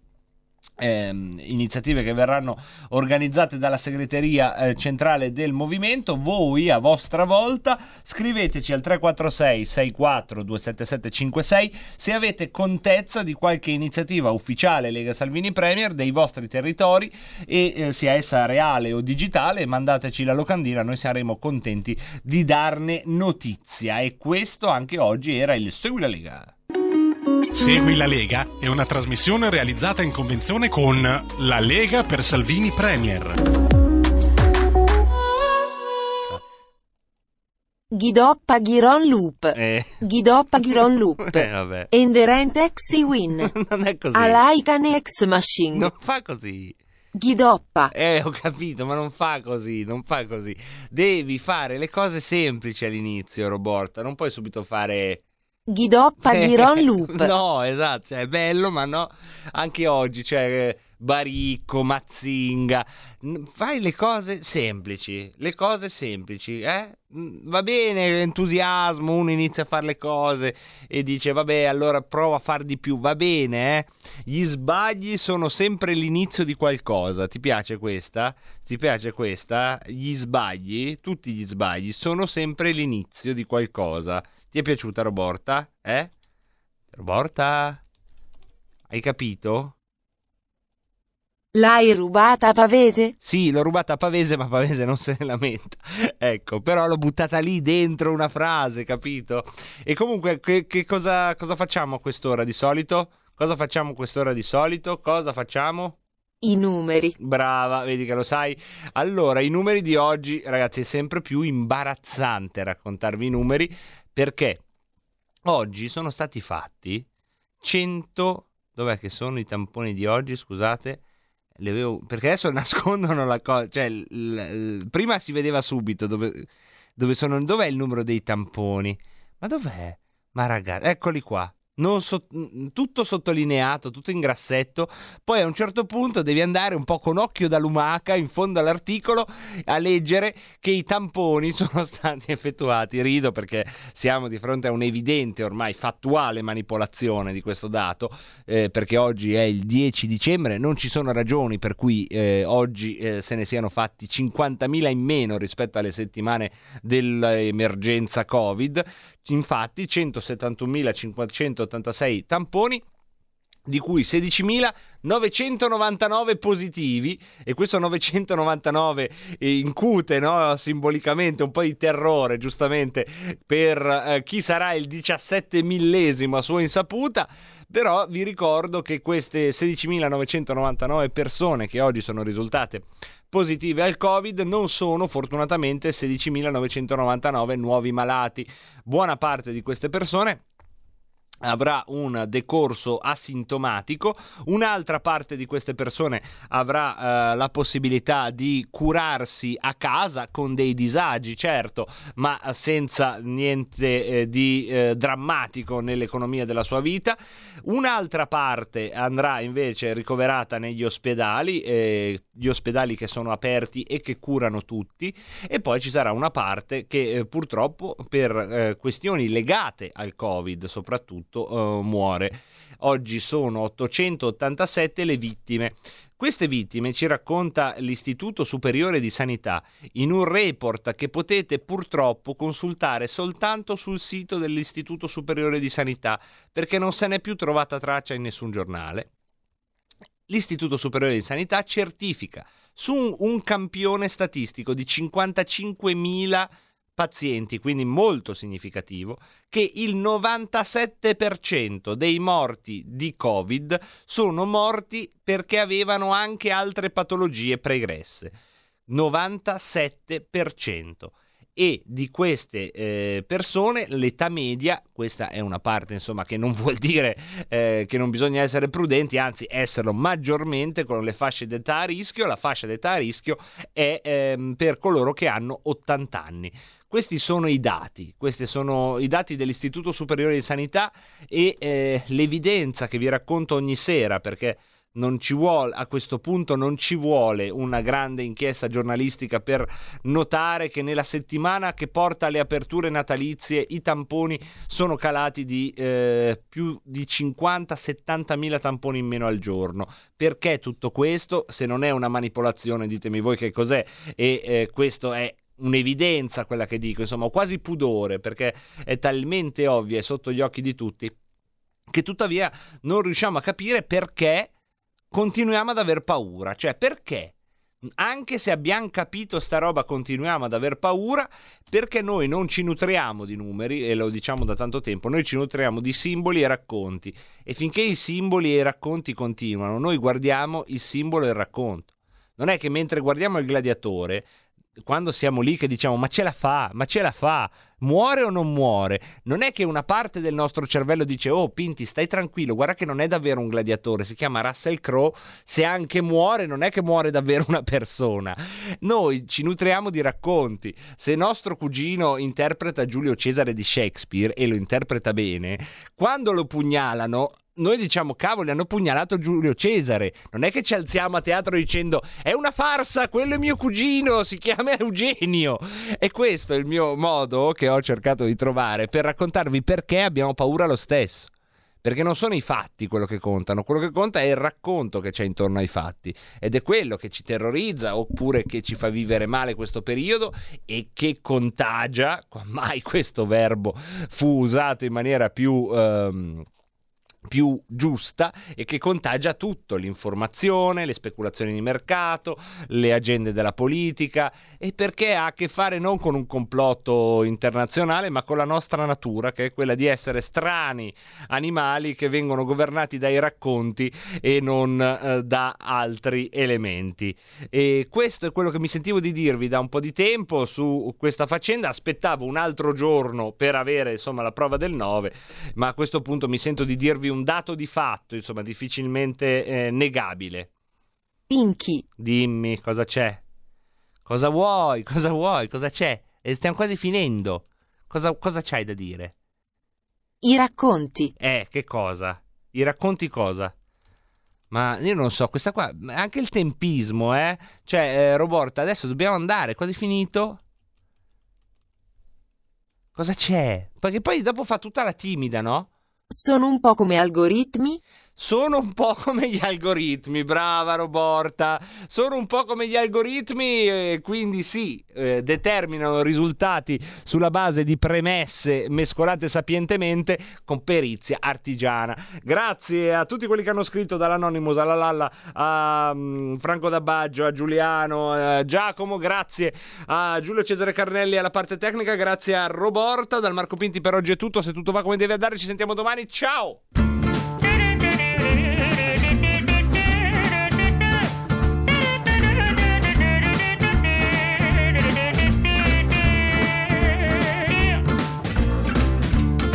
ehm, iniziative che verranno organizzate dalla segreteria eh, centrale del movimento. Voi a vostra volta scriveteci al 346 64 277 56 se avete contezza di qualche iniziativa ufficiale Lega Salvini Premier dei vostri territori e eh, sia essa reale o digitale, mandateci la locandina, noi saremo contenti di darne notizia. E questo anche oggi era il Segui la Lega. Segui la Lega è una trasmissione realizzata in convenzione con La Lega per Salvini Premier. Ghidoppa Giron Loop. Eh. Ghidoppa Giron Loop. Eh, vabbè. Enderent ex win. non è così. Alaican ex machine. Non fa così. Ghidoppa. Eh, ho capito, ma non fa così, non fa così. Devi fare le cose semplici all'inizio, Roborta. Non puoi subito fare Ghidoppa Giron Loop. no, esatto, cioè, è bello, ma no, anche oggi, cioè eh, Baricco, Mazzinga, fai le cose semplici, le cose semplici, eh? Va bene, entusiasmo, uno inizia a fare le cose e dice vabbè, allora prova a far di più, va bene, eh? Gli sbagli sono sempre l'inizio di qualcosa, ti piace questa? Ti piace questa? Gli sbagli, tutti gli sbagli, sono sempre l'inizio di qualcosa. Ti è piaciuta Roborta? Eh? Roborta? Hai capito? L'hai rubata a Pavese? Sì, l'ho rubata a Pavese, ma Pavese non se ne lamenta. Ecco, però l'ho buttata lì dentro una frase, capito? E comunque, che, che cosa, cosa facciamo a quest'ora di solito? Cosa facciamo a quest'ora di solito? Cosa facciamo? I numeri. Brava, vedi che lo sai. Allora, i numeri di oggi, ragazzi, è sempre più imbarazzante raccontarvi i numeri perché oggi sono stati fatti 100 Dov'è che sono i tamponi di oggi? Scusate. Avevo... Perché adesso nascondono la cosa. Cioè, l- l- prima si vedeva subito dove, dove sono. Dov'è il numero dei tamponi? Ma dov'è? Ma ragazzi, eccoli qua. So- tutto sottolineato, tutto in grassetto. Poi a un certo punto devi andare un po' con occhio da lumaca in fondo all'articolo a leggere che i tamponi sono stati effettuati. Rido perché siamo di fronte a un'evidente, ormai fattuale manipolazione di questo dato. eh, perché oggi è il 10 dicembre, non ci sono ragioni per cui eh, oggi eh, se ne siano fatti 50.000 in meno rispetto alle settimane dell'emergenza Covid. Infatti 171.586 tamponi di cui 16.999 positivi e questo 999 incute no, simbolicamente un po' di terrore giustamente per eh, chi sarà il 17 millesimo a sua insaputa però vi ricordo che queste 16.999 persone che oggi sono risultate positive al Covid non sono fortunatamente 16.999 nuovi malati. Buona parte di queste persone avrà un decorso asintomatico, un'altra parte di queste persone avrà eh, la possibilità di curarsi a casa con dei disagi, certo, ma senza niente eh, di eh, drammatico nell'economia della sua vita. Un'altra parte andrà invece ricoverata negli ospedali, eh, gli ospedali che sono aperti e che curano tutti, e poi ci sarà una parte che eh, purtroppo per eh, questioni legate al Covid soprattutto eh, muore. Oggi sono 887 le vittime. Queste vittime ci racconta l'Istituto Superiore di Sanità in un report che potete purtroppo consultare soltanto sul sito dell'Istituto Superiore di Sanità perché non se n'è più trovata traccia in nessun giornale. L'Istituto Superiore di Sanità certifica su un campione statistico di 55.000 pazienti, quindi molto significativo, che il 97% dei morti di Covid sono morti perché avevano anche altre patologie pregresse. 97%. E di queste eh, persone l'età media, questa è una parte insomma che non vuol dire eh, che non bisogna essere prudenti, anzi esserlo maggiormente con le fasce d'età a rischio, la fascia d'età a rischio è ehm, per coloro che hanno 80 anni. Questi sono i dati, questi sono i dati dell'Istituto Superiore di Sanità e eh, l'evidenza che vi racconto ogni sera, perché vuole, a questo punto non ci vuole una grande inchiesta giornalistica per notare che nella settimana che porta alle aperture natalizie i tamponi sono calati di eh, più di 50-70 mila tamponi in meno al giorno. Perché tutto questo? Se non è una manipolazione, ditemi voi che cos'è. E eh, questo è un'evidenza quella che dico, insomma, ho quasi pudore perché è talmente ovvia e sotto gli occhi di tutti che tuttavia non riusciamo a capire perché continuiamo ad aver paura, cioè perché anche se abbiamo capito sta roba, continuiamo ad aver paura perché noi non ci nutriamo di numeri, e lo diciamo da tanto tempo, noi ci nutriamo di simboli e racconti. E finché i simboli e i racconti continuano, noi guardiamo il simbolo e il racconto. Non è che mentre guardiamo il gladiatore, quando siamo lì che diciamo ma ce la fa, ma ce la fa, muore o non muore, non è che una parte del nostro cervello dice oh Pinti stai tranquillo, guarda che non è davvero un gladiatore, si chiama Russell Crowe, se anche muore non è che muore davvero una persona. Noi ci nutriamo di racconti, se nostro cugino interpreta Giulio Cesare di Shakespeare e lo interpreta bene, quando lo pugnalano noi diciamo cavoli hanno pugnalato Giulio Cesare. Non è che ci alziamo a teatro dicendo è una farsa quello è mio cugino si chiama Eugenio. E questo è il mio modo che ho cercato di trovare per raccontarvi perché abbiamo paura lo stesso. Perché non sono i fatti quello che contano, quello che conta è il racconto che c'è intorno ai fatti. Ed è quello che ci terrorizza oppure che ci fa vivere male questo periodo e che contagia, mai questo verbo fu usato in maniera più... Ehm, più giusta e che contagia tutto, l'informazione, le speculazioni di mercato, le agende della politica e perché ha a che fare non con un complotto internazionale ma con la nostra natura che è quella di essere strani animali che vengono governati dai racconti e non eh, da altri elementi. E questo è quello che mi sentivo di dirvi da un po' di tempo su questa faccenda, aspettavo un altro giorno per avere insomma la prova del 9, ma a questo punto mi sento di dirvi un dato di fatto, insomma, difficilmente eh, negabile. Pinky. Dimmi cosa c'è. Cosa vuoi? Cosa vuoi? Cosa c'è? E stiamo quasi finendo. Cosa, cosa c'hai da dire? I racconti. Eh, che cosa? I racconti cosa? Ma io non so, questa qua, anche il tempismo, eh? Cioè, eh, Roborta, adesso dobbiamo andare, quasi finito? Cosa c'è? Perché poi dopo fa tutta la timida, no? Sono un po' come algoritmi? Sono un po' come gli algoritmi, brava Roborta. Sono un po' come gli algoritmi e quindi sì, eh, determinano risultati sulla base di premesse mescolate sapientemente con perizia artigiana. Grazie a tutti quelli che hanno scritto dall'Anonymous alla Lalla a um, Franco D'Abbaggio, a Giuliano, a Giacomo, grazie a Giulio Cesare Carnelli alla parte tecnica, grazie a Roborta, dal Marco Pinti per oggi è tutto, se tutto va come deve andare ci sentiamo domani, ciao!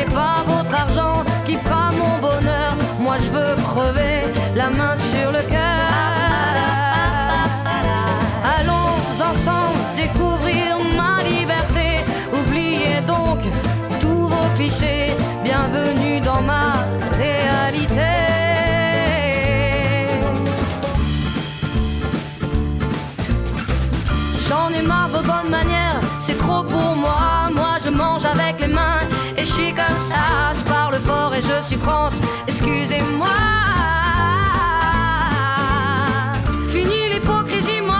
N'est pas votre argent qui fera mon bonheur. Moi je veux crever la main sur le cœur. Allons ensemble découvrir ma liberté. Oubliez donc tous vos clichés. Bienvenue dans ma réalité. J'en ai marre de bonnes manières, c'est trop pour moi. Moi je mange avec les mains suis comme ça. Je parle fort et je suis France, excusez-moi. Fini l'hypocrisie, moi,